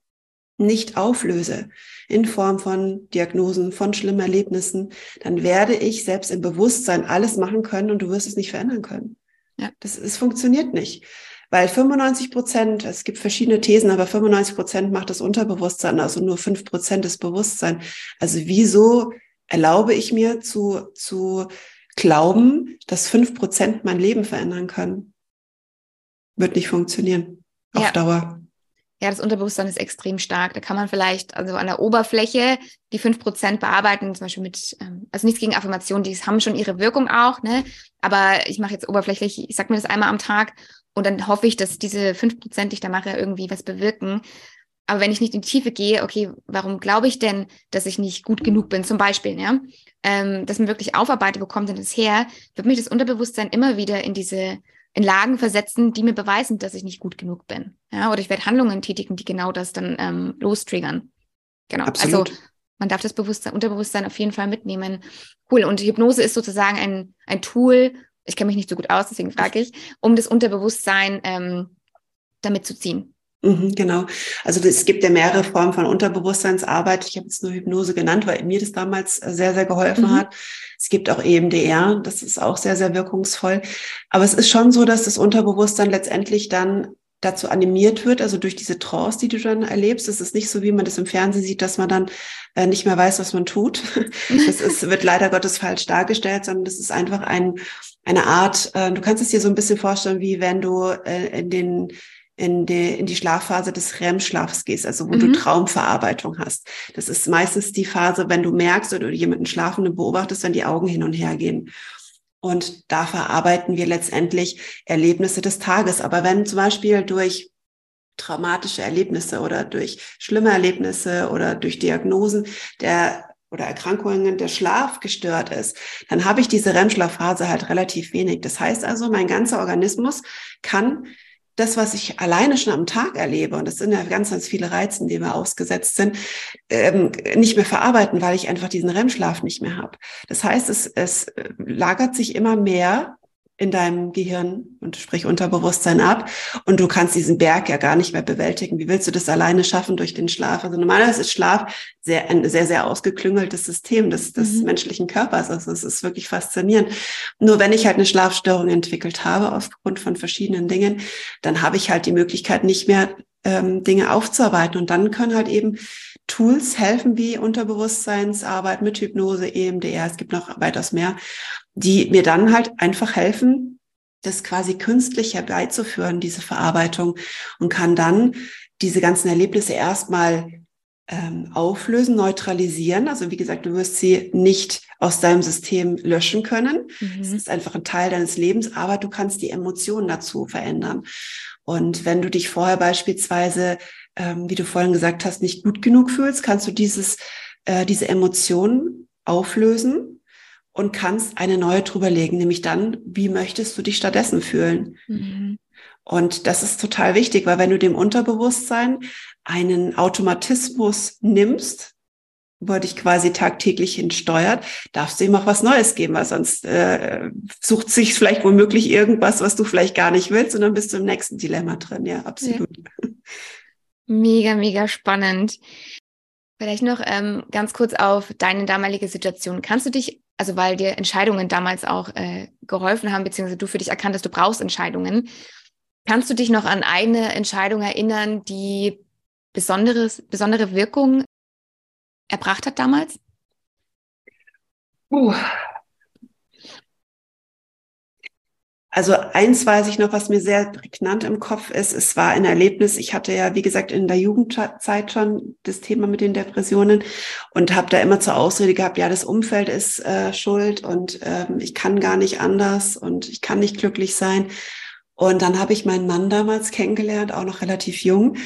nicht auflöse in Form von Diagnosen, von schlimmen Erlebnissen, dann werde ich selbst im Bewusstsein alles machen können und du wirst es nicht verändern können. Ja. Das, es funktioniert nicht. Weil 95 Prozent, es gibt verschiedene Thesen, aber 95 Prozent macht das Unterbewusstsein, also nur fünf Prozent des Bewusstsein. Also wieso erlaube ich mir zu, zu glauben, dass fünf Prozent mein Leben verändern können? Wird nicht funktionieren. Auf ja. Dauer. Ja, das Unterbewusstsein ist extrem stark. Da kann man vielleicht also an der Oberfläche die fünf Prozent bearbeiten, zum Beispiel mit, ähm, also nichts gegen Affirmationen, die haben schon ihre Wirkung auch, ne? Aber ich mache jetzt oberflächlich, ich sag mir das einmal am Tag und dann hoffe ich, dass diese fünf Prozent, die ich da mache, irgendwie was bewirken. Aber wenn ich nicht in die Tiefe gehe, okay, warum glaube ich denn, dass ich nicht gut genug bin, zum Beispiel, ja? Ähm, dass man wirklich aufarbeitet, wo kommt denn das her, wird mich das Unterbewusstsein immer wieder in diese in Lagen versetzen, die mir beweisen, dass ich nicht gut genug bin. Ja, oder ich werde Handlungen tätigen, die genau das dann ähm, lostriggern. Genau. Absolut. Also man darf das Bewusstsein, Unterbewusstsein auf jeden Fall mitnehmen. Cool. Und Hypnose ist sozusagen ein, ein Tool, ich kenne mich nicht so gut aus, deswegen frage ich, um das Unterbewusstsein ähm, damit zu ziehen. Mhm, genau. Also es gibt ja mehrere Formen von Unterbewusstseinsarbeit. Ich habe jetzt nur Hypnose genannt, weil mir das damals sehr, sehr geholfen mhm. hat. Es gibt auch EMDR, das ist auch sehr, sehr wirkungsvoll. Aber es ist schon so, dass das Unterbewusstsein letztendlich dann dazu animiert wird, also durch diese Trance, die du dann erlebst. Es ist nicht so, wie man das im Fernsehen sieht, dass man dann äh, nicht mehr weiß, was man tut. [LAUGHS] Das ist, wird leider Gottes falsch dargestellt, sondern das ist einfach ein, eine Art, äh, du kannst es dir so ein bisschen vorstellen, wie wenn du äh, in den in die, in die Schlafphase des REM-Schlafs gehst, also wo mhm. du Traumverarbeitung hast. Das ist meistens die Phase, wenn du merkst oder du jemanden Schlafenden beobachtest, wenn die Augen hin und her gehen. Und da verarbeiten wir letztendlich Erlebnisse des Tages. Aber wenn zum Beispiel durch traumatische Erlebnisse oder durch schlimme Erlebnisse oder durch Diagnosen der oder Erkrankungen der Schlaf gestört ist, dann habe ich diese REM-Schlafphase halt relativ wenig. Das heißt also, mein ganzer Organismus kann das, was ich alleine schon am Tag erlebe, und das sind ja ganz, ganz viele Reizen, die wir ausgesetzt sind, ähm, nicht mehr verarbeiten, weil ich einfach diesen REM-Schlaf nicht mehr habe. Das heißt, es, es lagert sich immer mehr in deinem Gehirn und sprich Unterbewusstsein ab und du kannst diesen Berg ja gar nicht mehr bewältigen. Wie willst du das alleine schaffen durch den Schlaf? Also normalerweise ist Schlaf sehr, ein sehr, sehr ausgeklüngeltes System des, des mhm. menschlichen Körpers. Also es ist wirklich faszinierend. Nur wenn ich halt eine Schlafstörung entwickelt habe aufgrund von verschiedenen Dingen, dann habe ich halt die Möglichkeit nicht mehr ähm, Dinge aufzuarbeiten und dann können halt eben Tools helfen wie Unterbewusstseinsarbeit mit Hypnose, EMDR, es gibt noch weitaus mehr, die mir dann halt einfach helfen, das quasi künstlich herbeizuführen, diese Verarbeitung und kann dann diese ganzen Erlebnisse erstmal ähm, auflösen, neutralisieren. Also wie gesagt, du wirst sie nicht aus deinem System löschen können. Mhm. Es ist einfach ein Teil deines Lebens, aber du kannst die Emotionen dazu verändern. Und wenn du dich vorher beispielsweise ähm, wie du vorhin gesagt hast, nicht gut genug fühlst, kannst du dieses, äh, diese Emotionen auflösen und kannst eine neue drüber legen, nämlich dann, wie möchtest du dich stattdessen fühlen? Mhm. Und das ist total wichtig, weil wenn du dem Unterbewusstsein einen Automatismus nimmst, wo er dich quasi tagtäglich hinsteuert, darfst du ihm auch was Neues geben, weil sonst äh, sucht sich vielleicht womöglich irgendwas, was du vielleicht gar nicht willst, und dann bist du im nächsten Dilemma drin. Ja, absolut. Ja. [LAUGHS] Mega, mega spannend. Vielleicht noch ähm, ganz kurz auf deine damalige Situation. Kannst du dich, also weil dir Entscheidungen damals auch äh, geholfen haben, beziehungsweise du für dich erkannt hast, du brauchst Entscheidungen, kannst du dich noch an eine Entscheidung erinnern, die besonderes, besondere Wirkung erbracht hat damals? Uh, Also eins weiß ich noch, was mir sehr prägnant im Kopf ist. Es war ein Erlebnis. Ich hatte ja, wie gesagt, in der Jugendzeit schon das Thema mit den Depressionen und habe da immer zur Ausrede gehabt, ja, das Umfeld ist äh, schuld und ähm, ich kann gar nicht anders und ich kann nicht glücklich sein. Und dann habe ich meinen Mann damals kennengelernt, auch noch relativ jung.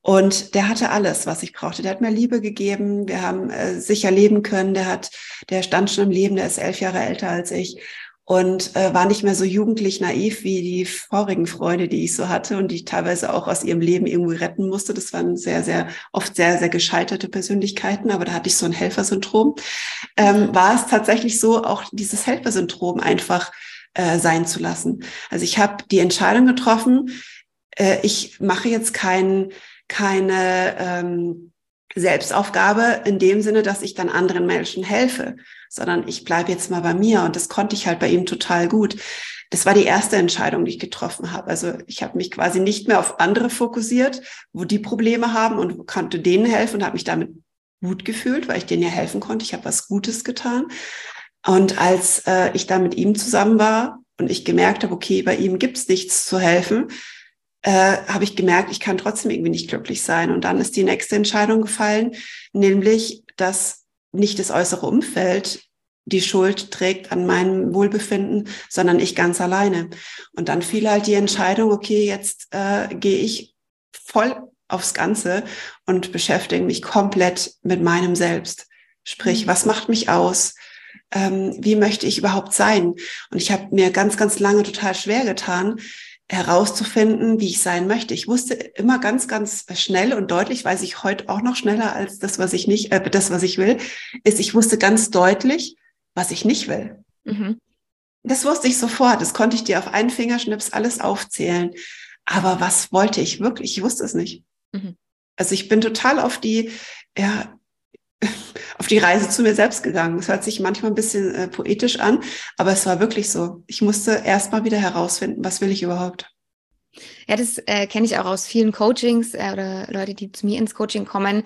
Und der hatte alles, was ich brauchte. Der hat mir Liebe gegeben. Wir haben äh, sicher leben können. Der hat, der stand schon im Leben. Der ist elf Jahre älter als ich und äh, war nicht mehr so jugendlich naiv wie die vorigen Freunde, die ich so hatte und die ich teilweise auch aus ihrem Leben irgendwie retten musste. Das waren sehr, sehr oft sehr, sehr gescheiterte Persönlichkeiten, aber da hatte ich so ein Helfersyndrom. Ähm, war es tatsächlich so, auch dieses Helfersyndrom einfach äh, sein zu lassen. Also ich habe die Entscheidung getroffen, äh, ich mache jetzt kein, keine ähm, Selbstaufgabe in dem Sinne, dass ich dann anderen Menschen helfe, sondern ich bleibe jetzt mal bei mir und das konnte ich halt bei ihm total gut. Das war die erste Entscheidung, die ich getroffen habe. Also ich habe mich quasi nicht mehr auf andere fokussiert, wo die Probleme haben und konnte denen helfen und habe mich damit gut gefühlt, weil ich denen ja helfen konnte. Ich habe was Gutes getan. Und als äh, ich da mit ihm zusammen war und ich gemerkt habe, okay, bei ihm gibt's nichts zu helfen, äh, habe ich gemerkt, ich kann trotzdem irgendwie nicht glücklich sein. Und dann ist die nächste Entscheidung gefallen, nämlich, dass nicht das äußere Umfeld die Schuld trägt an meinem Wohlbefinden, sondern ich ganz alleine. Und dann fiel halt die Entscheidung, okay, jetzt äh, gehe ich voll aufs Ganze und beschäftige mich komplett mit meinem Selbst. Sprich, mhm. was macht mich aus? Ähm, wie möchte ich überhaupt sein? Und ich habe mir ganz, ganz lange total schwer getan, herauszufinden, wie ich sein möchte. Ich wusste immer ganz, ganz schnell und deutlich, weiß ich heute auch noch schneller als das, was ich nicht, äh, das, was ich will, ist, ich wusste ganz deutlich, was ich nicht will. Mhm. Das wusste ich sofort. Das konnte ich dir auf einen Fingerschnips alles aufzählen. Aber was wollte ich wirklich? Ich wusste es nicht. Mhm. Also ich bin total auf die, ja, auf die Reise zu mir selbst gegangen. Es hört sich manchmal ein bisschen äh, poetisch an, aber es war wirklich so. Ich musste erst mal wieder herausfinden, was will ich überhaupt. Ja, das äh, kenne ich auch aus vielen Coachings äh, oder Leute, die zu mir ins Coaching kommen.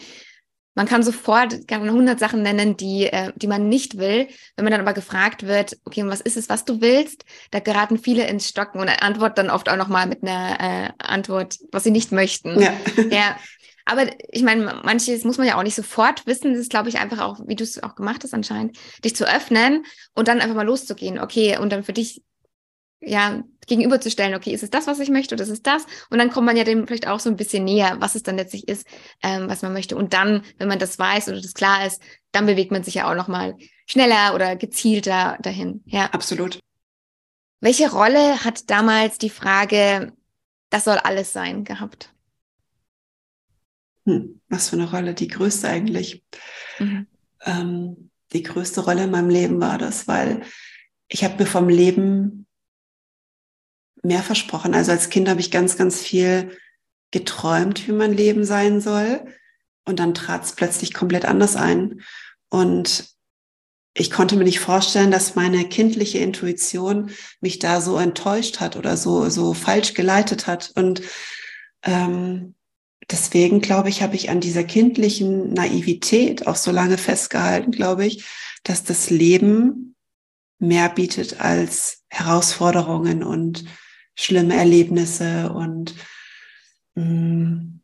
Man kann sofort gerne 100 Sachen nennen, die, äh, die man nicht will. Wenn man dann aber gefragt wird, okay, was ist es, was du willst? Da geraten viele ins Stocken und antworten dann oft auch nochmal mit einer äh, Antwort, was sie nicht möchten. Ja. ja. [LAUGHS] Aber ich meine, manches muss man ja auch nicht sofort wissen. Das ist, glaube ich, einfach auch, wie du es auch gemacht hast anscheinend, dich zu öffnen und dann einfach mal loszugehen. Okay, und dann für dich ja gegenüberzustellen, okay, ist es das, was ich möchte oder ist es das? Und dann kommt man ja dem vielleicht auch so ein bisschen näher, was es dann letztlich ist, ähm, was man möchte. Und dann, wenn man das weiß oder das klar ist, dann bewegt man sich ja auch nochmal schneller oder gezielter dahin. Ja, absolut. Welche Rolle hat damals die Frage, das soll alles sein, gehabt? Hm, was für eine Rolle, die größte eigentlich. Mhm. Ähm, die größte Rolle in meinem Leben war das, weil ich habe mir vom Leben mehr versprochen. Also als Kind habe ich ganz, ganz viel geträumt, wie mein Leben sein soll. Und dann trat es plötzlich komplett anders ein. Und ich konnte mir nicht vorstellen, dass meine kindliche Intuition mich da so enttäuscht hat oder so, so falsch geleitet hat. Und ähm, deswegen, glaube ich, habe ich an dieser kindlichen Naivität auch so lange festgehalten, glaube ich, dass das Leben mehr bietet als Herausforderungen und schlimme Erlebnisse und mh, mm,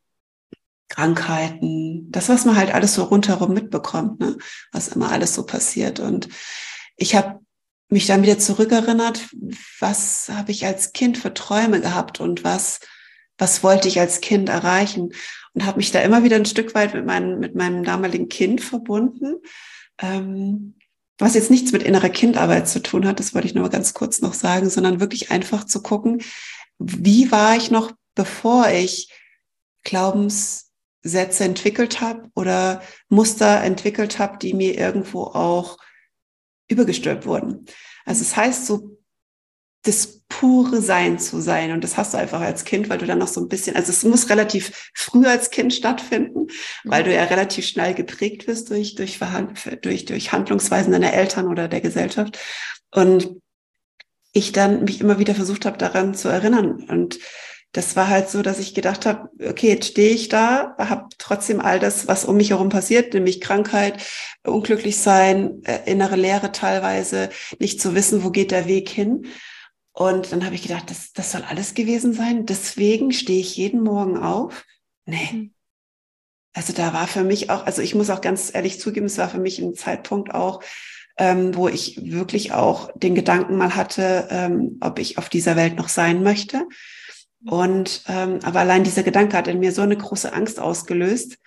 Krankheiten, das, was man halt alles so rundherum mitbekommt, ne? was immer alles so passiert. Und ich habe mich dann wieder zurückerinnert, was habe ich als Kind für Träume gehabt und was was wollte ich als Kind erreichen und habe mich da immer wieder ein Stück weit mit, meinem mit meinem damaligen Kind verbunden, ähm, was jetzt nichts mit innerer Kindarbeit zu tun hat, das wollte ich nur ganz kurz noch sagen, sondern wirklich einfach zu gucken, wie war ich noch, bevor ich Glaubenssätze entwickelt habe oder Muster entwickelt habe, die mir irgendwo auch übergestülpt wurden. Also es das heißt, so das pure Sein zu sein. Und das hast du einfach als Kind, weil du dann noch so ein bisschen, also es muss relativ früh als Kind stattfinden, weil du ja relativ schnell geprägt wirst durch, durch, durch, durch Handlungsweisen deiner Eltern oder der Gesellschaft. Und ich dann mich immer wieder versucht habe, daran zu erinnern. Und das war halt so, dass ich gedacht habe, okay, jetzt stehe ich da, habe trotzdem all das, was um mich herum passiert, nämlich Krankheit, unglücklich sein, äh, innere Leere teilweise, nicht zu wissen, wo geht der Weg hin. Und dann habe ich gedacht, das, das soll alles gewesen sein. Deswegen stehe ich jeden Morgen auf. Nee. Mhm. Also da war für mich auch, also ich muss auch ganz ehrlich zugeben, es war für mich ein Zeitpunkt auch, ähm, wo ich wirklich auch den Gedanken mal hatte, ähm, ob ich auf dieser Welt noch sein möchte. Und ähm, aber allein dieser Gedanke hat in mir so eine große Angst ausgelöst,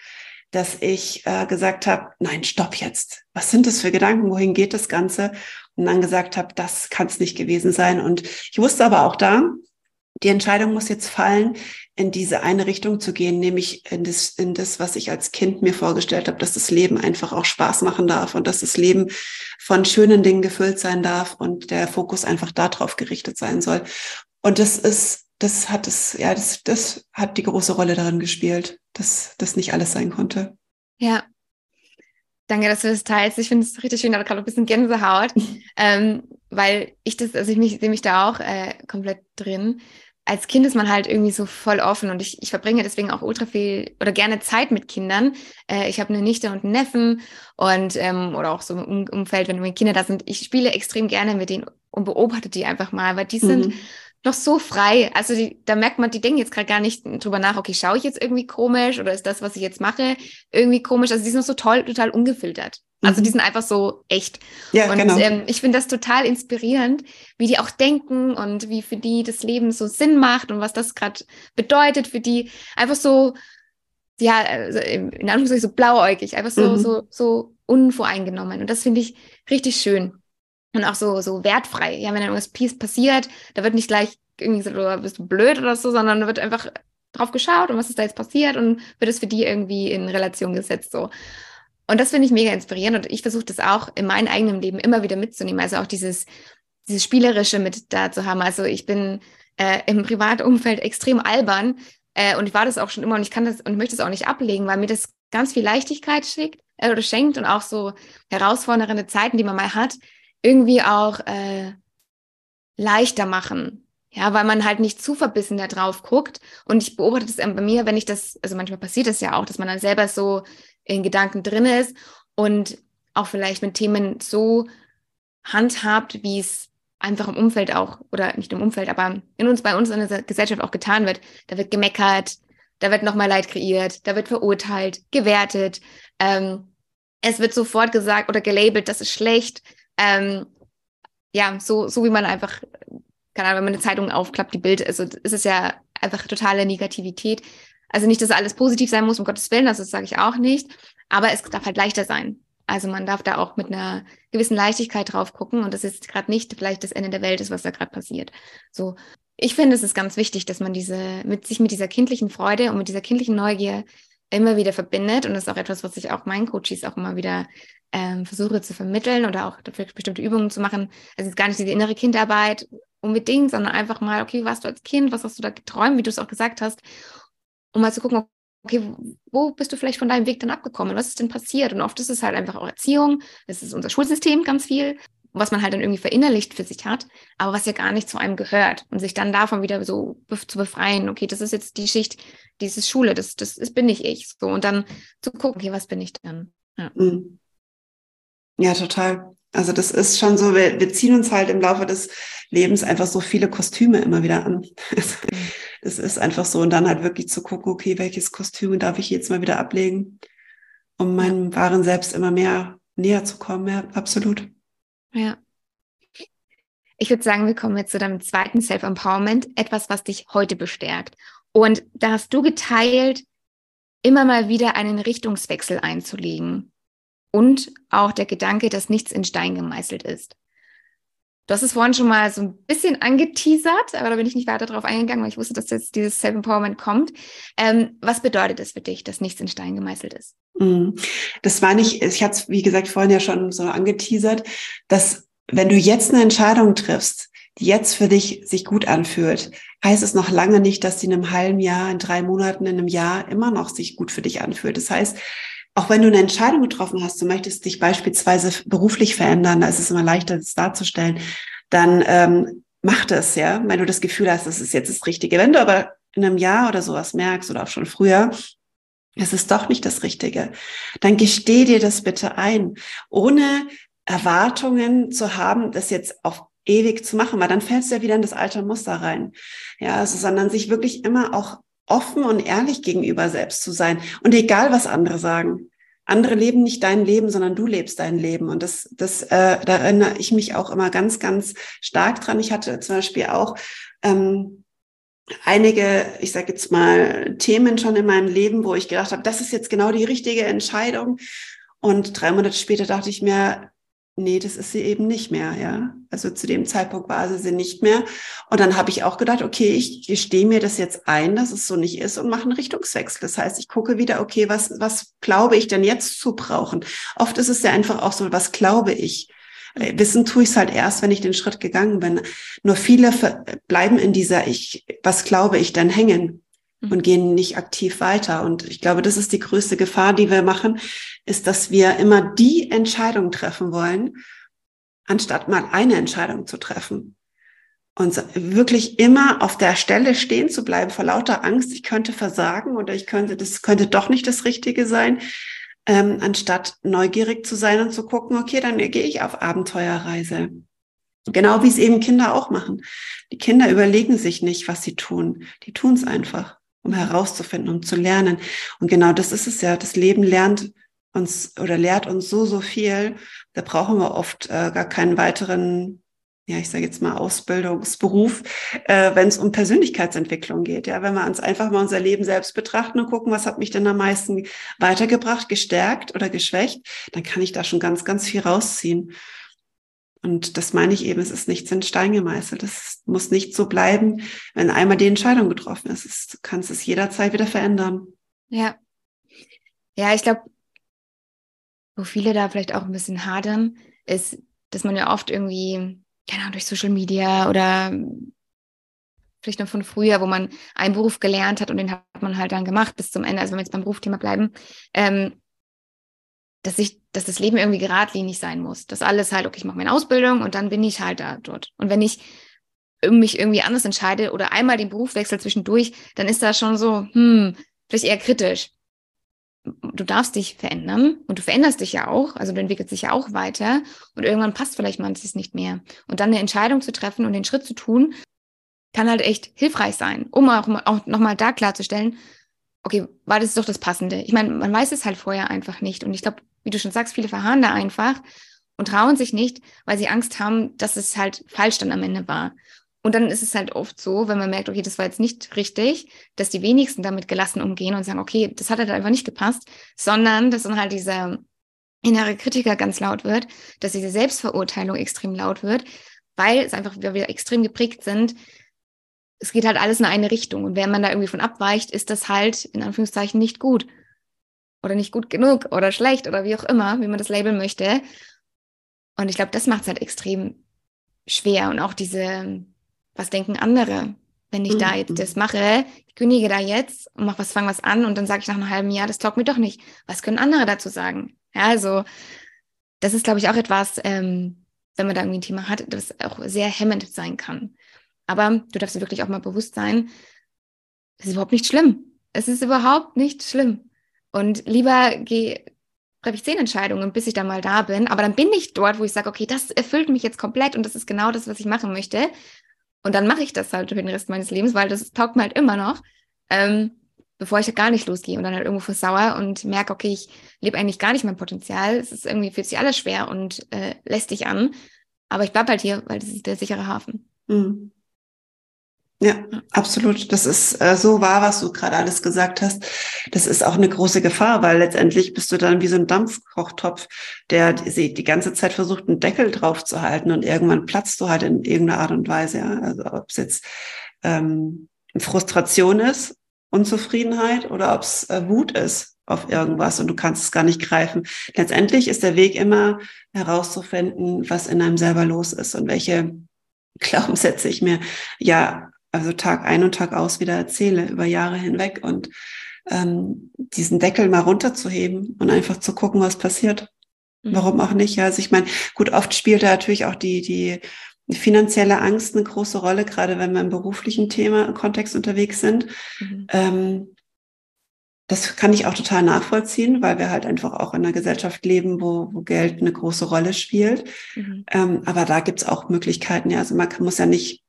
dass ich äh, gesagt habe, nein, stopp jetzt. Was sind das für Gedanken? Wohin geht das Ganze? Und dann gesagt habe, das kann es nicht gewesen sein. Und ich wusste aber auch da, die Entscheidung muss jetzt fallen, in diese eine Richtung zu gehen, nämlich in das, in das, was ich als Kind mir vorgestellt habe, dass das Leben einfach auch Spaß machen darf und dass das Leben von schönen Dingen gefüllt sein darf und der Fokus einfach darauf gerichtet sein soll. Und das ist, das hat es, ja, das, das hat die große Rolle darin gespielt, dass das nicht alles sein konnte. Ja. Danke, dass du das teilst. Ich finde es richtig schön, da gerade ein bisschen Gänsehaut, [LAUGHS] ähm, weil ich das, also ich mich, sehe mich da auch äh, komplett drin als Kind ist man halt irgendwie so voll offen und ich, ich verbringe deswegen auch ultra viel oder gerne Zeit mit Kindern. Äh, ich habe eine Nichte und einen Neffen und ähm, oder auch so im Umfeld, wenn meine Kinder da sind. Ich spiele extrem gerne mit denen und beobachte die einfach mal, weil die mhm. sind noch so frei. Also die, da merkt man, die denken jetzt gerade gar nicht drüber nach, okay, schaue ich jetzt irgendwie komisch oder ist das, was ich jetzt mache, irgendwie komisch. Also die sind noch so toll, total ungefiltert. Also die mhm. sind einfach so echt. Ja, und genau. ähm, ich finde das total inspirierend, wie die auch denken und wie für die das Leben so Sinn macht und was das gerade bedeutet für die. Einfach so, ja, also in Anführungszeichen so blauäugig, einfach so, mhm. so, so unvoreingenommen. Und das finde ich richtig schön. Und auch so, so wertfrei. Ja, wenn dann irgendwas passiert, da wird nicht gleich irgendwie so, du bist du blöd oder so, sondern da wird einfach drauf geschaut und was ist da jetzt passiert und wird es für die irgendwie in Relation gesetzt so. Und das finde ich mega inspirierend und ich versuche das auch in meinem eigenen Leben immer wieder mitzunehmen. Also auch dieses, dieses Spielerische mit da zu haben. Also ich bin äh, im Privatumfeld extrem albern äh, und ich war das auch schon immer und ich kann das und möchte es auch nicht ablegen, weil mir das ganz viel Leichtigkeit schickt äh, oder schenkt und auch so herausfordernde Zeiten, die man mal hat, irgendwie auch äh, leichter machen. Ja, weil man halt nicht zu verbissen da drauf guckt. Und ich beobachte das bei mir, wenn ich das, also manchmal passiert das ja auch, dass man dann selber so in Gedanken drin ist und auch vielleicht mit Themen so handhabt, wie es einfach im Umfeld auch, oder nicht im Umfeld, aber in uns, bei uns in der Gesellschaft auch getan wird. Da wird gemeckert, da wird nochmal Leid kreiert, da wird verurteilt, gewertet. Ähm, es wird sofort gesagt oder gelabelt, das ist schlecht. Ähm, ja, so, so wie man einfach, keine Ahnung, wenn man eine Zeitung aufklappt, die Bild, also ist es ja einfach totale Negativität. Also nicht, dass alles positiv sein muss, um Gottes Willen, das sage ich auch nicht. Aber es darf halt leichter sein. Also man darf da auch mit einer gewissen Leichtigkeit drauf gucken und das ist gerade nicht vielleicht das Ende der Welt ist, was da gerade passiert. So, ich finde, es ist ganz wichtig, dass man diese mit sich mit dieser kindlichen Freude und mit dieser kindlichen Neugier immer wieder verbindet und das ist auch etwas, was ich auch meinen Coaches auch immer wieder ähm, versuche zu vermitteln oder auch dafür bestimmte Übungen zu machen. Also ist gar nicht diese innere Kindarbeit unbedingt, sondern einfach mal, okay, warst du als Kind, was hast du da geträumt, wie du es auch gesagt hast um mal zu gucken, okay, wo bist du vielleicht von deinem Weg dann abgekommen? Was ist denn passiert? Und oft ist es halt einfach auch Erziehung, das ist unser Schulsystem ganz viel, was man halt dann irgendwie verinnerlicht für sich hat, aber was ja gar nicht zu einem gehört und sich dann davon wieder so zu befreien, okay, das ist jetzt die Schicht, dieses Schule, das, das ist, bin nicht ich. So, und dann zu gucken, okay, was bin ich dann? Ja, mhm. Ja total. Also das ist schon so, wir, wir ziehen uns halt im Laufe des Lebens einfach so viele Kostüme immer wieder an. Mhm [LAUGHS] es ist einfach so. Und dann halt wirklich zu gucken, okay, welches Kostüm darf ich jetzt mal wieder ablegen, um meinem wahren Selbst immer mehr näher zu kommen. Ja, absolut. Ja. Ich würde sagen, wir kommen jetzt zu deinem zweiten Self-Empowerment, etwas, was dich heute bestärkt. Und da hast du geteilt, immer mal wieder einen Richtungswechsel einzulegen. Und auch der Gedanke, dass nichts in Stein gemeißelt ist. Du hast es vorhin schon mal so ein bisschen angeteasert, aber da bin ich nicht weiter drauf eingegangen, weil ich wusste, dass jetzt dieses Self-Empowerment kommt. Ähm, was bedeutet es für dich, dass nichts in Stein gemeißelt ist? Mhm. Das war nicht, ich hatte es, wie gesagt, vorhin ja schon so angeteasert, dass wenn du jetzt eine Entscheidung triffst, die jetzt für dich sich gut anfühlt, heißt es noch lange nicht, dass sie in einem halben Jahr, in drei Monaten, in einem Jahr immer noch sich gut für dich anfühlt. Das heißt, auch wenn du eine Entscheidung getroffen hast, du möchtest dich beispielsweise beruflich verändern, da ist es immer leichter, das darzustellen, dann ähm, mach das, ja, wenn du das Gefühl hast, das ist jetzt das Richtige. Wenn du aber in einem Jahr oder sowas merkst oder auch schon früher, es ist doch nicht das Richtige, dann gesteh dir das bitte ein, ohne Erwartungen zu haben, das jetzt auf ewig zu machen, weil dann fällst du ja wieder in das alte Muster rein. Ja, also, sondern sich wirklich immer auch offen und ehrlich gegenüber selbst zu sein. Und egal, was andere sagen. Andere leben nicht dein Leben, sondern du lebst dein Leben. Und das, das, äh, da erinnere ich mich auch immer ganz, ganz stark dran. Ich hatte zum Beispiel auch ähm, einige, ich sage jetzt mal, Themen schon in meinem Leben, wo ich gedacht habe, das ist jetzt genau die richtige Entscheidung. Und drei Monate später dachte ich mir, nee, das ist sie eben nicht mehr, ja. Also zu dem Zeitpunkt war sie sie nicht mehr. Und dann habe ich auch gedacht, okay, ich gestehe mir das jetzt ein, dass es so nicht ist und mache einen Richtungswechsel. Das heißt, ich gucke wieder, okay, was, was glaube ich denn jetzt zu brauchen? Oft ist es ja einfach auch so, was glaube ich? Äh, wissen tue ich es halt erst, wenn ich den Schritt gegangen bin. Nur viele bleiben in dieser Ich, was glaube ich denn hängen. Und gehen nicht aktiv weiter. Und ich glaube, das ist die größte Gefahr, die wir machen, ist, dass wir immer die Entscheidung treffen wollen, anstatt mal eine Entscheidung zu treffen. Und wirklich immer auf der Stelle stehen zu bleiben vor lauter Angst, ich könnte versagen oder ich könnte, das könnte doch nicht das Richtige sein, ähm, anstatt neugierig zu sein und zu gucken, okay, dann gehe ich auf Abenteuerreise. Genau wie es eben Kinder auch machen. Die Kinder überlegen sich nicht, was sie tun. Die tun es einfach, um herauszufinden, um zu lernen. Und genau das ist es ja. Das Leben lernt uns oder lehrt uns so, so viel. Da brauchen wir oft äh, gar keinen weiteren ja, ich sage jetzt mal Ausbildungsberuf, äh, wenn es um Persönlichkeitsentwicklung geht. Ja, wenn wir uns einfach mal unser Leben selbst betrachten und gucken, was hat mich denn am meisten weitergebracht, gestärkt oder geschwächt, dann kann ich da schon ganz, ganz viel rausziehen. Und das meine ich eben, es ist nichts in Stein gemeißelt. Es muss nicht so bleiben, wenn einmal die Entscheidung getroffen ist. Es, du kannst es jederzeit wieder verändern. Ja. Ja, ich glaube, wo viele da vielleicht auch ein bisschen hadern, ist, dass man ja oft irgendwie keine Ahnung, durch Social Media oder vielleicht noch von früher, wo man einen Beruf gelernt hat und den hat man halt dann gemacht bis zum Ende, also wenn wir jetzt beim Berufsthema bleiben, ähm, dass ich, dass das Leben irgendwie geradlinig sein muss. Dass alles halt, okay, ich mache meine Ausbildung und dann bin ich halt da dort. Und wenn ich mich irgendwie anders entscheide oder einmal den Beruf wechsle zwischendurch, dann ist das schon so, hm, vielleicht eher kritisch du darfst dich verändern und du veränderst dich ja auch, also du entwickelst dich ja auch weiter und irgendwann passt vielleicht manches nicht mehr. Und dann eine Entscheidung zu treffen und den Schritt zu tun, kann halt echt hilfreich sein, um auch, auch nochmal da klarzustellen, okay, war das doch das Passende? Ich meine, man weiß es halt vorher einfach nicht. Und ich glaube, wie du schon sagst, viele verharren da einfach und trauen sich nicht, weil sie Angst haben, dass es halt falsch dann am Ende war. Und dann ist es halt oft so, wenn man merkt, okay, das war jetzt nicht richtig, dass die wenigsten damit gelassen umgehen und sagen, okay, das hat halt einfach nicht gepasst, sondern dass dann halt dieser innere Kritiker ganz laut wird, dass diese Selbstverurteilung extrem laut wird, weil es einfach, weil wir extrem geprägt sind, es geht halt alles in eine Richtung. Und wenn man da irgendwie von abweicht, ist das halt in Anführungszeichen nicht gut. Oder nicht gut genug oder schlecht oder wie auch immer, wie man das labeln möchte. Und ich glaube, das macht es halt extrem schwer. Und auch diese, was denken andere, wenn ich mhm. da jetzt das mache, ich kündige da jetzt und mach was, fang was an und dann sage ich nach einem halben Jahr, das taugt mir doch nicht. Was können andere dazu sagen? Ja, also das ist, glaube ich, auch etwas, ähm, wenn man da irgendwie ein Thema hat, das auch sehr hemmend sein kann. Aber du darfst dir wirklich auch mal bewusst sein, es ist überhaupt nicht schlimm. Es ist überhaupt nicht schlimm. Und lieber geh, treffe ich zehn Entscheidungen, bis ich dann mal da bin. Aber dann bin ich dort, wo ich sage, okay, das erfüllt mich jetzt komplett und das ist genau das, was ich machen möchte. Und dann mache ich das halt für den Rest meines Lebens, weil das taugt mir halt immer noch, ähm, bevor ich halt gar nicht losgehe und dann halt irgendwo versauer und merke, okay, ich lebe eigentlich gar nicht mein Potenzial. Es ist irgendwie, fühlt sich alles schwer und äh, lästig an. Aber ich bleibe halt hier, weil das ist der sichere Hafen. Mhm. Ja, absolut. Das ist äh, so wahr, was du gerade alles gesagt hast. Das ist auch eine große Gefahr, weil letztendlich bist du dann wie so ein Dampfkochtopf, der die, die ganze Zeit versucht, einen Deckel drauf zu halten und irgendwann platzt du halt in irgendeiner Art und Weise. Ja? Also ob es jetzt ähm, Frustration ist, Unzufriedenheit oder ob es äh, Wut ist auf irgendwas und du kannst es gar nicht greifen. Letztendlich ist der Weg immer herauszufinden, was in einem selber los ist und welche Glaubenssätze ich mir ja also Tag ein und Tag aus wieder erzähle, über Jahre hinweg und ähm, diesen Deckel mal runterzuheben und einfach zu gucken, was passiert. Mhm. Warum auch nicht? Ja, also ich meine, gut, oft spielt da natürlich auch die, die, die finanzielle Angst eine große Rolle, gerade wenn wir im beruflichen Thema, im Kontext unterwegs sind. Mhm. Ähm, das kann ich auch total nachvollziehen, weil wir halt einfach auch in einer Gesellschaft leben, wo, wo Geld eine große Rolle spielt. Mhm. Ähm, aber da gibt's auch Möglichkeiten. Ja, also man kann, muss ja nicht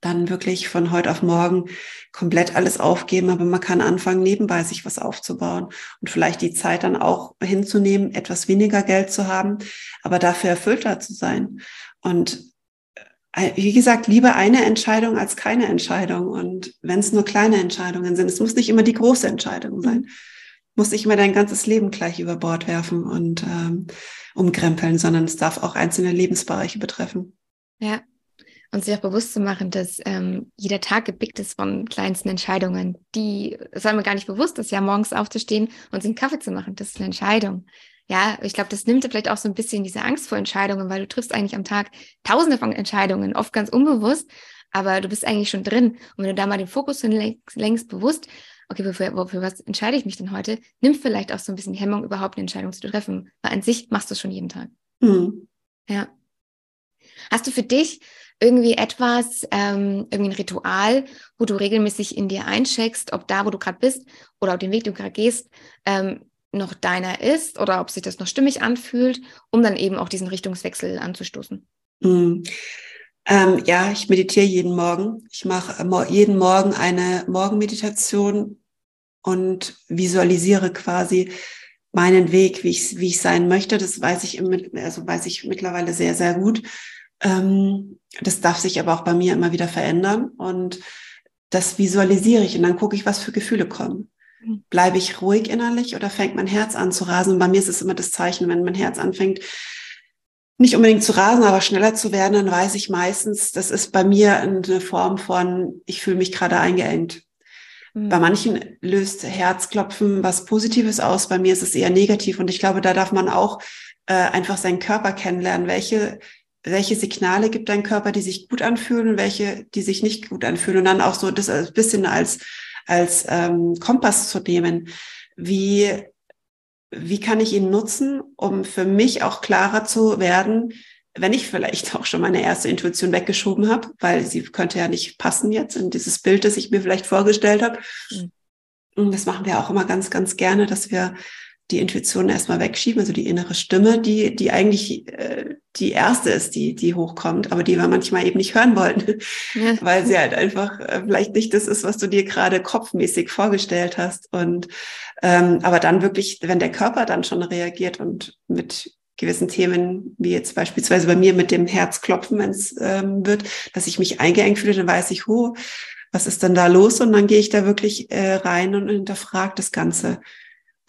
dann wirklich von heute auf morgen komplett alles aufgeben, aber man kann anfangen, nebenbei sich was aufzubauen und vielleicht die Zeit dann auch hinzunehmen, etwas weniger Geld zu haben, aber dafür erfüllter zu sein. Und äh, wie gesagt, lieber eine Entscheidung als keine Entscheidung. Und wenn es nur kleine Entscheidungen sind, es muss nicht immer die große Entscheidung sein. Muss nicht immer dein ganzes Leben gleich über Bord werfen und ähm, umkrempeln, sondern es darf auch einzelne Lebensbereiche betreffen. Ja, und sich auch bewusst zu machen, dass ähm, jeder Tag gepickt ist von kleinsten Entscheidungen, die, es war mir gar nicht bewusst, dass ja morgens aufzustehen und sich einen Kaffee zu machen, das ist eine Entscheidung. Ja, ich glaube, das nimmt vielleicht auch so ein bisschen diese Angst vor Entscheidungen, weil du triffst eigentlich am Tag tausende von Entscheidungen, oft ganz unbewusst, aber du bist eigentlich schon drin. Und wenn du da mal den Fokus hinlenkst, längst bewusst, okay, wofür, wofür was entscheide ich mich denn heute, nimm vielleicht auch so ein bisschen die Hemmung, überhaupt eine Entscheidung zu treffen, weil an sich machst du es schon jeden Tag. Mhm. Ja. Hast du für dich irgendwie etwas, ähm, irgendwie ein Ritual, wo du regelmäßig in dir eincheckst, ob da, wo du gerade bist oder auf den Weg, den du gerade gehst, ähm, noch deiner ist oder ob sich das noch stimmig anfühlt, um dann eben auch diesen Richtungswechsel anzustoßen? Mhm. Ähm, ja, ich meditiere jeden Morgen. Ich mache äh, jeden Morgen eine Morgenmeditation und visualisiere quasi meinen Weg, wie ich, wie ich sein möchte. Das weiß ich, im, also weiß ich mittlerweile sehr, sehr gut. Ähm, das darf sich aber auch bei mir immer wieder verändern und das visualisiere ich und dann gucke ich, was für Gefühle kommen. Mhm. Bleibe ich ruhig innerlich oder fängt mein Herz an zu rasen? Und bei mir ist es immer das Zeichen, wenn mein Herz anfängt, nicht unbedingt zu rasen, aber schneller zu werden, dann weiß ich meistens, das ist bei mir eine Form von, ich fühle mich gerade eingeengt. Mhm. Bei manchen löst Herzklopfen was Positives aus, bei mir ist es eher negativ. Und ich glaube, da darf man auch äh, einfach seinen Körper kennenlernen. Welche welche Signale gibt dein Körper, die sich gut anfühlen und welche, die sich nicht gut anfühlen. Und dann auch so das ein bisschen als, als ähm, Kompass zu nehmen. Wie, wie kann ich ihn nutzen, um für mich auch klarer zu werden, wenn ich vielleicht [LAUGHS] auch schon meine erste Intuition weggeschoben habe, weil sie könnte ja nicht passen jetzt in dieses Bild, das ich mir vielleicht vorgestellt habe. Mhm. Und das machen wir auch immer ganz, ganz gerne, dass wir die Intuition erstmal wegschieben, also die innere Stimme, die, die eigentlich äh, die erste ist, die, die hochkommt, aber die wir manchmal eben nicht hören wollten, ja. [LAUGHS] weil sie halt einfach äh, vielleicht nicht das ist, was du dir gerade kopfmäßig vorgestellt hast. Und ähm, aber dann wirklich, wenn der Körper dann schon reagiert und mit gewissen Themen, wie jetzt beispielsweise bei mir mit dem Herzklopfen, wenn es ähm, wird, dass ich mich eingeengt fühle, dann weiß ich, oh, was ist denn da los? Und dann gehe ich da wirklich äh, rein und hinterfrage das Ganze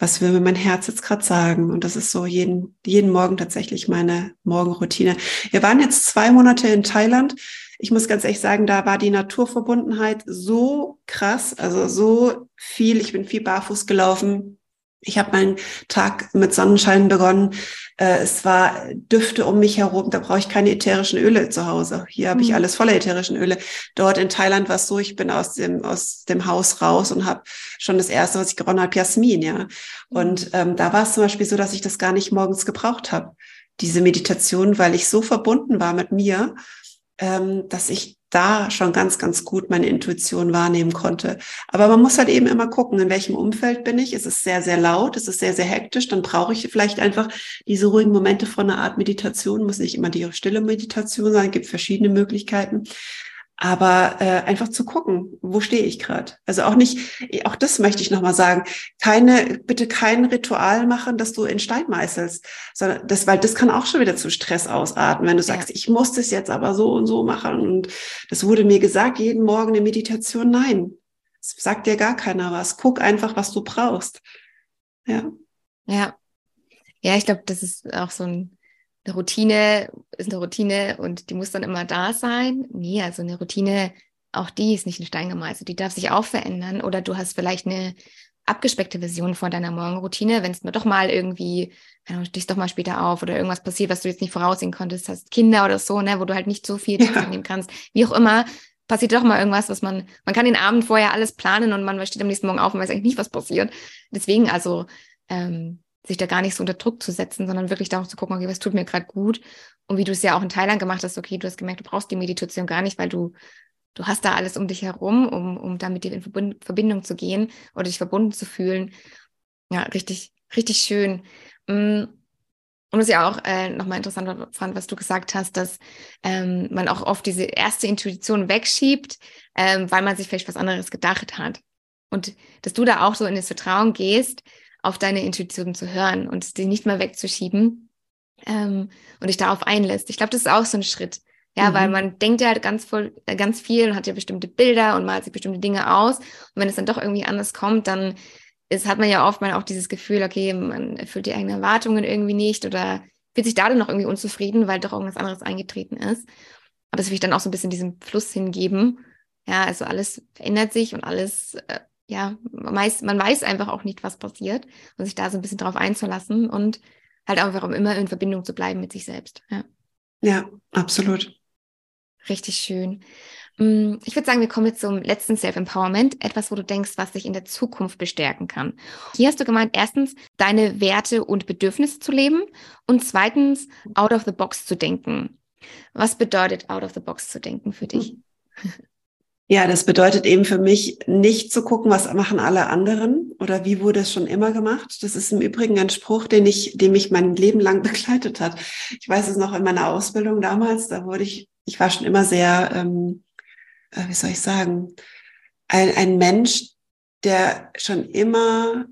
was will mir mein Herz jetzt gerade sagen? Und das ist so jeden, jeden Morgen tatsächlich meine Morgenroutine. Wir waren jetzt zwei Monate in Thailand. Ich muss ganz ehrlich sagen, da war die Naturverbundenheit so krass, also so viel. Ich bin viel barfuß gelaufen. Ich habe meinen Tag mit Sonnenschein begonnen. Äh, es war Düfte um mich herum. Da brauche ich keine ätherischen Öle zu Hause. Hier habe ich mhm. alles voller ätherischen Öle. Dort in Thailand war es so, ich bin aus dem, aus dem Haus raus und habe schon das erste, was ich geronnen habe, Jasmin, ja. Mhm. Und ähm, da war es zum Beispiel so, dass ich das gar nicht morgens gebraucht habe, diese Meditation, weil ich so verbunden war mit mir, ähm, dass ich da schon ganz, ganz gut meine Intuition wahrnehmen konnte. Aber man muss halt eben immer gucken, in welchem Umfeld bin ich. Ist es sehr, sehr laut? Ist es sehr, sehr hektisch? Dann brauche ich vielleicht einfach diese ruhigen Momente von einer Art Meditation. Muss nicht immer die stille Meditation sein. Es gibt verschiedene Möglichkeiten. Aber äh, einfach zu gucken, wo stehe ich gerade. Also auch nicht, auch das möchte ich nochmal sagen, keine, bitte kein Ritual machen, dass du in Stein meißelst, sondern das, weil das kann auch schon wieder zu Stress ausarten, wenn du sagst, ja. ich muss das jetzt aber so und so machen. Und das wurde mir gesagt, jeden Morgen eine Meditation. Nein, das sagt dir gar keiner was. Guck einfach, was du brauchst. Ja. Ja. Ja, ich glaube, das ist auch so ein eine Routine ist eine Routine und die muss dann immer da sein. Nee, also eine Routine, auch die ist nicht in Stein gemeißelt, die darf sich auch verändern. Oder du hast vielleicht eine abgespeckte Version von deiner Morgenroutine, wenn es nur doch mal irgendwie, du stehst doch mal später auf oder irgendwas passiert, was du jetzt nicht voraussehen konntest, hast Kinder oder so, ne, wo du halt nicht so viel ja. nehmen kannst. Wie auch immer, passiert doch mal irgendwas, was man, man kann den Abend vorher alles planen und man steht am nächsten Morgen auf und weiß eigentlich nicht, was passiert. Deswegen also, ähm, sich da gar nicht so unter Druck zu setzen, sondern wirklich darauf zu gucken, okay, was tut mir gerade gut? Und wie du es ja auch in Thailand gemacht hast, okay, du hast gemerkt, du brauchst die Meditation gar nicht, weil du du hast da alles um dich herum, um, um da mit dir in Verbindung zu gehen oder dich verbunden zu fühlen. Ja, richtig, richtig schön. Mm, und was ich auch äh, nochmal interessant fand, was du gesagt hast, dass ähm, man auch oft diese erste Intuition wegschiebt, ähm, weil man sich vielleicht was anderes gedacht hat. Und dass du da auch so in das Vertrauen gehst, auf deine Intuition zu hören und die nicht mehr wegzuschieben ähm, und dich darauf einlässt. Ich glaube, das ist auch so ein Schritt. Ja, mhm. weil man denkt ja halt ganz voll, äh, ganz viel und hat ja bestimmte Bilder und malt sich bestimmte Dinge aus. Und wenn es dann doch irgendwie anders kommt, dann ist, hat man ja oft mal auch dieses Gefühl, okay, man erfüllt die eigenen Erwartungen irgendwie nicht oder fühlt sich dadurch noch irgendwie unzufrieden, weil doch irgendwas anderes eingetreten ist. Aber das will ich dann auch so ein bisschen diesem Fluss hingeben. Ja, also alles verändert sich und alles, äh, ja, man weiß, man weiß einfach auch nicht, was passiert und sich da so ein bisschen drauf einzulassen und halt einfach um immer in Verbindung zu bleiben mit sich selbst. Ja, ja absolut. Richtig schön. Mm, ich würde sagen, wir kommen jetzt zum letzten Self-Empowerment, etwas, wo du denkst, was dich in der Zukunft bestärken kann. Hier hast du gemeint, erstens, deine Werte und Bedürfnisse zu leben und zweitens, out of the box zu denken. Was bedeutet out of the box zu denken für dich? Ja, das bedeutet eben für mich nicht zu gucken, was machen alle anderen oder wie wurde es schon immer gemacht. Das ist im Übrigen ein Spruch, den ich, den mich mein Leben lang [LAUGHS] begleitet hat. Ich weiß es noch in meiner Ausbildung damals, da wurde ich, ich war schon immer sehr ähm, äh, wie soll ich sagen, ein, ein Mensch, der schon immer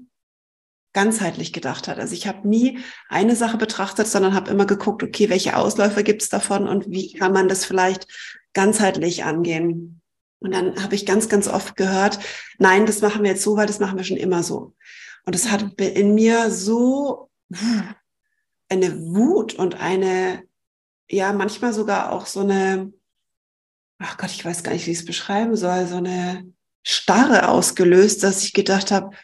ganzheitlich gedacht hat. Also ich habe nie eine Sache betrachtet, sondern habe immer geguckt, okay, welche Ausläufer gibt es davon und wie kann man das vielleicht ganzheitlich angehen. Und dann habe ich ganz, ganz oft gehört, nein, das machen wir jetzt so, weil das machen wir schon immer so. Und es hat in mir so eine Wut und eine, ja, manchmal sogar auch so eine, ach Gott, ich weiß gar nicht, wie ich es beschreiben soll, so eine Starre ausgelöst, dass ich gedacht habe,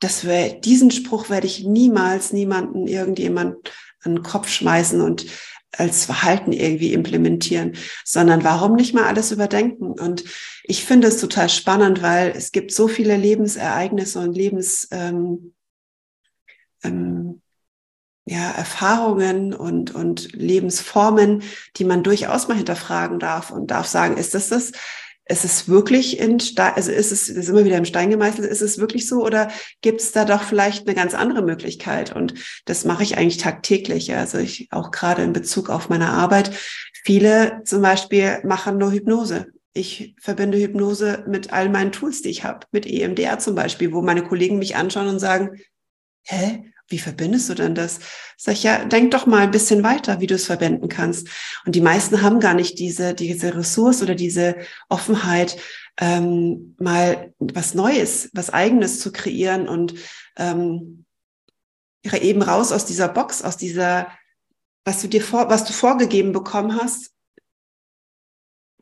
das wär, diesen Spruch werde ich niemals niemanden irgendjemand an den Kopf schmeißen und als Verhalten irgendwie implementieren, sondern warum nicht mal alles überdenken? Und ich finde es total spannend, weil es gibt so viele Lebensereignisse und Lebens, ähm, ähm, ja, Erfahrungen und, und Lebensformen, die man durchaus mal hinterfragen darf und darf sagen, ist das das? Ist es wirklich in Stein, also ist es, ist immer wieder im Stein gemeißelt, ist es wirklich so oder gibt es da doch vielleicht eine ganz andere Möglichkeit? Und das mache ich eigentlich tagtäglich. Also ich auch gerade in Bezug auf meine Arbeit. Viele zum Beispiel machen nur Hypnose. Ich verbinde Hypnose mit all meinen Tools, die ich habe, mit EMDR zum Beispiel, wo meine Kollegen mich anschauen und sagen, hä, wie verbindest du denn das? Sag ich, ja, denk doch mal ein bisschen weiter, wie du es verbinden kannst. Und die meisten haben gar nicht diese, diese Ressource oder diese Offenheit, ähm, mal was Neues, was Eigenes zu kreieren und ähm, eben raus aus dieser Box, aus dieser, was du dir vor, was du vorgegeben bekommen hast,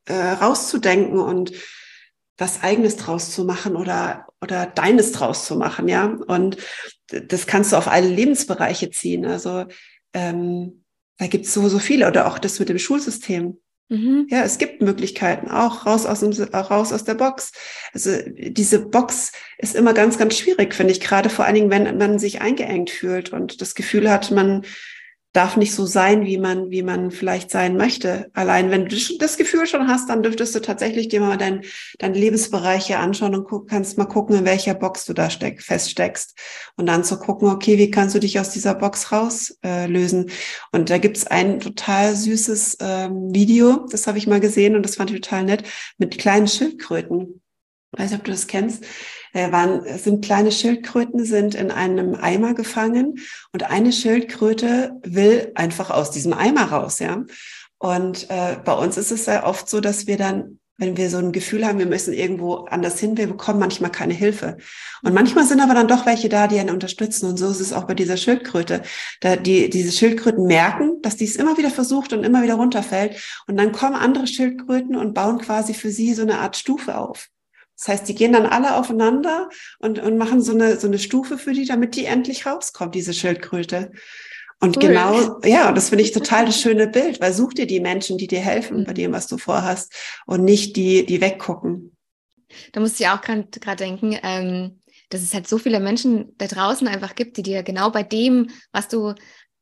äh, rauszudenken und was Eigenes draus zu machen oder, oder deines draus zu machen, ja. Und das kannst du auf alle Lebensbereiche ziehen. Also ähm, da gibt es so, so viele. Oder auch das mit dem Schulsystem. Mhm. Ja, es gibt Möglichkeiten, auch raus aus, dem, raus aus der Box. Also diese Box ist immer ganz, ganz schwierig, finde ich, gerade vor allen Dingen, wenn man sich eingeengt fühlt und das Gefühl hat, man darf nicht so sein, wie man, wie man vielleicht sein möchte. Allein wenn du das Gefühl schon hast, dann dürftest du tatsächlich dir mal dein, deine Lebensbereiche anschauen und guck, kannst mal gucken, in welcher Box du da steck, feststeckst. Und dann zu gucken, okay, wie kannst du dich aus dieser Box rauslösen? Äh, und da gibt's ein total süßes ähm, Video, das habe ich mal gesehen und das fand ich total nett, mit kleinen Schildkröten. Ich weiß nicht, ob du das kennst waren, sind kleine Schildkröten, sind in einem Eimer gefangen und eine Schildkröte will einfach aus diesem Eimer raus, ja. Und äh, bei uns ist es ja oft so, dass wir dann wenn wir so ein Gefühl haben, wir müssen irgendwo anders hin, wir bekommen manchmal keine Hilfe. Und manchmal sind aber dann doch welche da, die einen unterstützen. Und so ist es auch bei dieser Schildkröte. Da die, diese Schildkröten merken, dass die es immer wieder versucht und immer wieder runterfällt. Und dann kommen andere Schildkröten und bauen quasi für sie so eine Art Stufe auf. Das heißt, die gehen dann alle aufeinander und, und machen so eine, so eine Stufe für die, damit die endlich rauskommt, diese Schildkröte. Und cool. genau, ja, das finde ich total das [LAUGHS] schöne Bild, weil such dir die Menschen, die dir helfen bei dem, was du vorhast und nicht die, die weggucken. Da musste ich auch gerade denken, ähm, dass es halt so viele Menschen da draußen einfach gibt, die dir genau bei dem, was du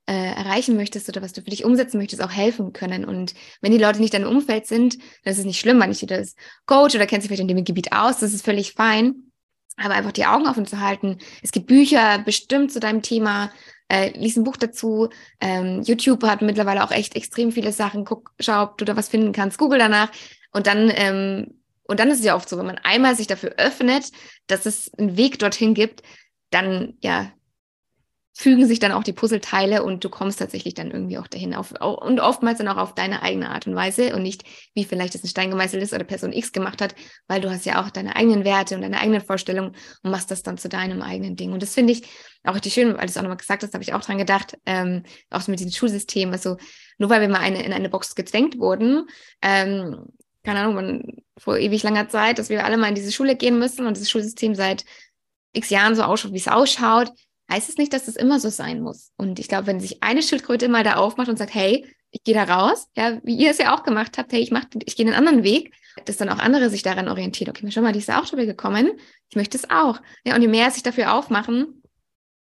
äh, erreichen möchtest oder was du für dich umsetzen möchtest, auch helfen können. Und wenn die Leute nicht dein Umfeld sind, dann ist es nicht schlimm, weil nicht jeder ist Coach oder kennt sich vielleicht in dem Gebiet aus, das ist völlig fein. Aber einfach die Augen offen zu halten. Es gibt Bücher bestimmt zu deinem Thema. Äh, lies ein Buch dazu. Ähm, YouTube hat mittlerweile auch echt extrem viele Sachen. Guck, schau, ob du da was finden kannst. Google danach. Und dann, ähm, und dann ist es ja oft so, wenn man einmal sich dafür öffnet, dass es einen Weg dorthin gibt, dann, ja, fügen sich dann auch die Puzzleteile und du kommst tatsächlich dann irgendwie auch dahin auf, und oftmals dann auch auf deine eigene Art und Weise und nicht, wie vielleicht das ein Stein gemeißelt ist oder Person X gemacht hat, weil du hast ja auch deine eigenen Werte und deine eigenen Vorstellungen und machst das dann zu deinem eigenen Ding. Und das finde ich auch richtig schön, weil du es auch nochmal gesagt hast, habe ich auch dran gedacht, ähm, auch so mit diesem Schulsystem, also nur weil wir mal eine, in eine Box gezwängt wurden, ähm, keine Ahnung, man, vor ewig langer Zeit, dass wir alle mal in diese Schule gehen müssen und dieses Schulsystem seit x Jahren so ausschaut, wie es ausschaut, heißt es nicht, dass das immer so sein muss. Und ich glaube, wenn sich eine Schildkröte mal da aufmacht und sagt, hey, ich gehe da raus, ja, wie ihr es ja auch gemacht habt, hey, ich mach, ich gehe einen anderen Weg, dass dann auch andere sich daran orientieren. Okay, schon mal, die ist auch schon gekommen, ich möchte es auch. Ja, und je mehr sich dafür aufmachen,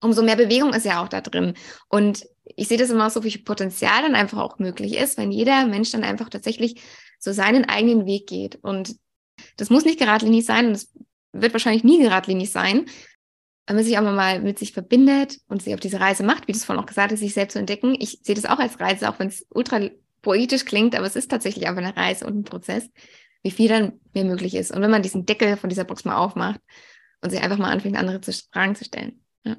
umso mehr Bewegung ist ja auch da drin. Und ich sehe das immer so, wie viel Potenzial dann einfach auch möglich ist, wenn jeder Mensch dann einfach tatsächlich so seinen eigenen Weg geht. Und das muss nicht geradlinig sein und es wird wahrscheinlich nie geradlinig sein, wenn man sich aber mal mit sich verbindet und sich auf diese Reise macht, wie du es vorhin auch gesagt hast, sich selbst zu entdecken. Ich sehe das auch als Reise, auch wenn es ultra poetisch klingt, aber es ist tatsächlich einfach eine Reise und ein Prozess, wie viel dann mehr möglich ist. Und wenn man diesen Deckel von dieser Box mal aufmacht und sich einfach mal anfängt, andere zu, Fragen zu stellen. Ja,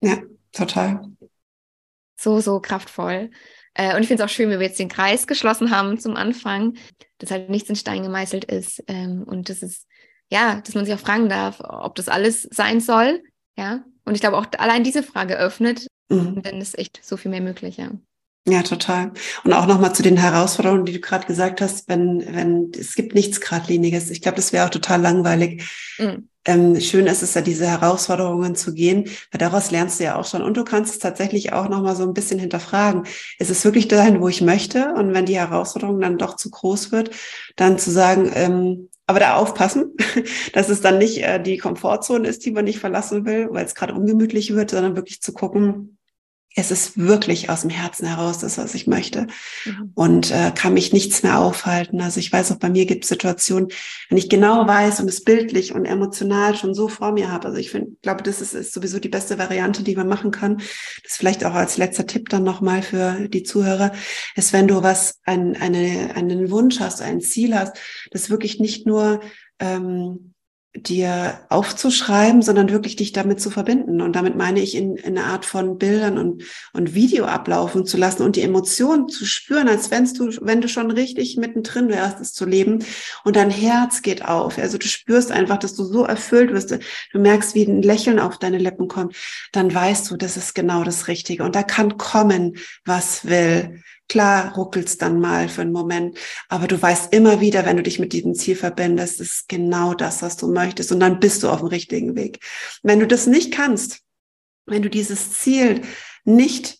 ja total. So, so kraftvoll. Äh, und ich finde es auch schön, wie wir jetzt den Kreis geschlossen haben zum Anfang, dass halt nichts in Stein gemeißelt ist. Ähm, und das ist, ja, dass man sich auch fragen darf, ob das alles sein soll ja. Und ich glaube auch allein diese Frage öffnet, mhm. dann ist echt so viel mehr möglich, ja. Ja, total. Und auch nochmal zu den Herausforderungen, die du gerade gesagt hast, wenn, wenn, es gibt nichts Gradliniges. Ich glaube, das wäre auch total langweilig. Mhm. Ähm, schön ist es ja, diese Herausforderungen zu gehen, weil daraus lernst du ja auch schon. Und du kannst es tatsächlich auch nochmal so ein bisschen hinterfragen. Ist es wirklich dahin, wo ich möchte? Und wenn die Herausforderung dann doch zu groß wird, dann zu sagen, ähm, aber da aufpassen, [LAUGHS] dass es dann nicht äh, die Komfortzone ist, die man nicht verlassen will, weil es gerade ungemütlich wird, sondern wirklich zu gucken, es ist wirklich aus dem Herzen heraus das, was ich möchte. Mhm. Und äh, kann mich nichts mehr aufhalten. Also ich weiß auch, bei mir gibt es Situationen, wenn ich genau weiß und es bildlich und emotional schon so vor mir habe. Also ich finde, glaube, das ist, ist sowieso die beste Variante, die man machen kann. Das vielleicht auch als letzter Tipp dann nochmal für die Zuhörer, ist, wenn du was, ein, eine, einen Wunsch hast, ein Ziel hast, das wirklich nicht nur ähm, dir aufzuschreiben, sondern wirklich dich damit zu verbinden. Und damit meine ich in, in einer Art von Bildern und, und Video ablaufen zu lassen und die Emotionen zu spüren, als wenn du, wenn du schon richtig mittendrin wärst, es zu leben. Und dein Herz geht auf. Also du spürst einfach, dass du so erfüllt wirst. Du merkst, wie ein Lächeln auf deine Lippen kommt. Dann weißt du, das ist genau das Richtige. Und da kann kommen, was will. Klar ruckelt's dann mal für einen Moment, aber du weißt immer wieder, wenn du dich mit diesem Ziel verbindest, ist genau das, was du möchtest und dann bist du auf dem richtigen Weg. Wenn du das nicht kannst, wenn du dieses Ziel nicht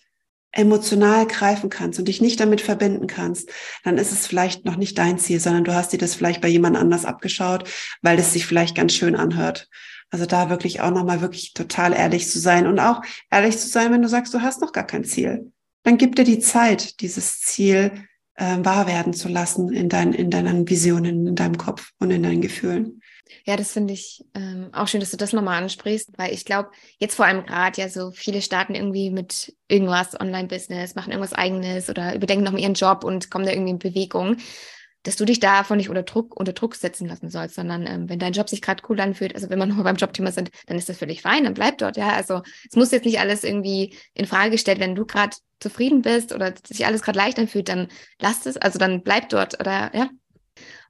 emotional greifen kannst und dich nicht damit verbinden kannst, dann ist es vielleicht noch nicht dein Ziel, sondern du hast dir das vielleicht bei jemand anders abgeschaut, weil es sich vielleicht ganz schön anhört. Also da wirklich auch nochmal wirklich total ehrlich zu sein und auch ehrlich zu sein, wenn du sagst, du hast noch gar kein Ziel dann gib dir die Zeit, dieses Ziel äh, wahr werden zu lassen in, dein, in deinen Visionen, in deinem Kopf und in deinen Gefühlen. Ja, das finde ich ähm, auch schön, dass du das nochmal ansprichst, weil ich glaube, jetzt vor allem gerade ja so viele starten irgendwie mit irgendwas, Online-Business, machen irgendwas eigenes oder überdenken nochmal ihren Job und kommen da irgendwie in Bewegung dass du dich davon nicht unter Druck, unter Druck setzen lassen sollst, sondern ähm, wenn dein Job sich gerade cool anfühlt, also wenn wir [LAUGHS] nochmal beim Jobthema sind, dann ist das völlig fein, dann bleib dort, ja. Also es muss jetzt nicht alles irgendwie in Frage gestellt, wenn du gerade zufrieden bist oder sich alles gerade leicht anfühlt, dann lass es, also dann bleib dort oder ja.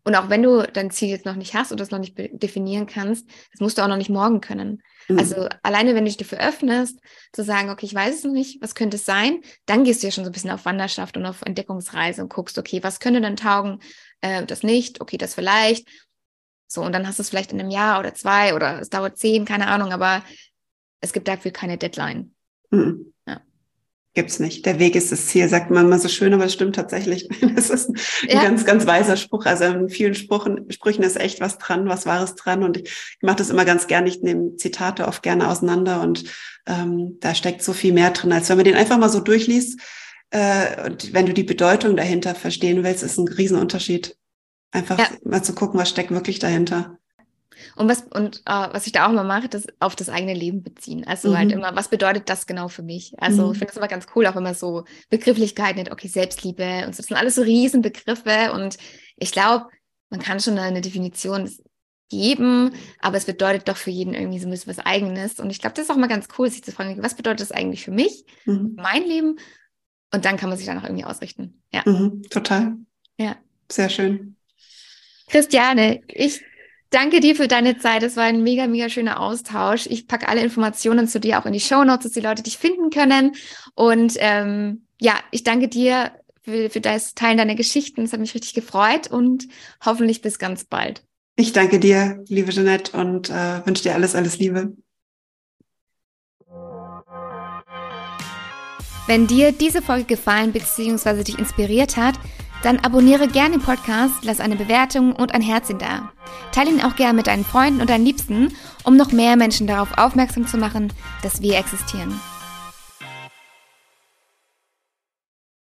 Und auch wenn du dein Ziel jetzt noch nicht hast oder es noch nicht definieren kannst, das musst du auch noch nicht morgen können. Mhm. Also alleine, wenn du dich dafür öffnest, zu sagen, okay, ich weiß es noch nicht, was könnte es sein, dann gehst du ja schon so ein bisschen auf Wanderschaft und auf Entdeckungsreise und guckst, okay, was könnte dann taugen, äh, das nicht, okay, das vielleicht. So, und dann hast du es vielleicht in einem Jahr oder zwei oder es dauert zehn, keine Ahnung, aber es gibt dafür keine Deadline. Mhm. Ja. Gibt's nicht. Der Weg ist das Ziel, sagt man immer so schön, aber es stimmt tatsächlich. [LAUGHS] Das ist ein ja. ganz, ganz weiser Spruch. Also in vielen Sprüchen, Sprüchen ist echt was dran, was Wahres dran. Und ich, ich mache das immer ganz gerne. Ich nehme Zitate oft gerne auseinander und ähm, da steckt so viel mehr drin, als wenn man den einfach mal so durchliest. Äh, und wenn du die Bedeutung dahinter verstehen willst, ist ein Riesenunterschied. Einfach ja. mal zu gucken, was steckt wirklich dahinter. Und was, und äh, was ich da auch immer mache, das auf das eigene Leben beziehen. Also halt mhm. halt immer, was bedeutet das genau für mich? Also mhm. ich finde das immer ganz cool, auch immer so Begrifflichkeiten, okay, Selbstliebe und so. Das sind alles so Riesenbegriffe. Und ich glaube, man kann schon eine Definition geben, aber es bedeutet doch für jeden irgendwie so ein bisschen was Eigenes. Und ich glaube, das ist auch mal ganz cool, sich zu fragen, was bedeutet das eigentlich für mich, mhm. mein Leben? Und dann kann man sich danach irgendwie ausrichten. Ja. Mhm, total. Ja. Sehr schön. Christiane, ich danke dir für deine Zeit. Es war ein mega, mega schöner Austausch. Ich packe alle Informationen zu dir auch in die Show Notes, dass die Leute dich finden können. Und ähm, ja, ich danke dir für, für das Teilen deiner Geschichten. Es hat mich richtig gefreut und hoffentlich bis ganz bald. Ich danke dir, liebe Jeanette, und äh, wünsche dir alles, alles Liebe. Wenn dir diese Folge gefallen bzw. dich inspiriert hat, dann abonniere gerne den Podcast, lass eine Bewertung und ein Herzchen da. Teile ihn auch gerne mit deinen Freunden und deinen Liebsten, um noch mehr Menschen darauf aufmerksam zu machen, dass wir existieren.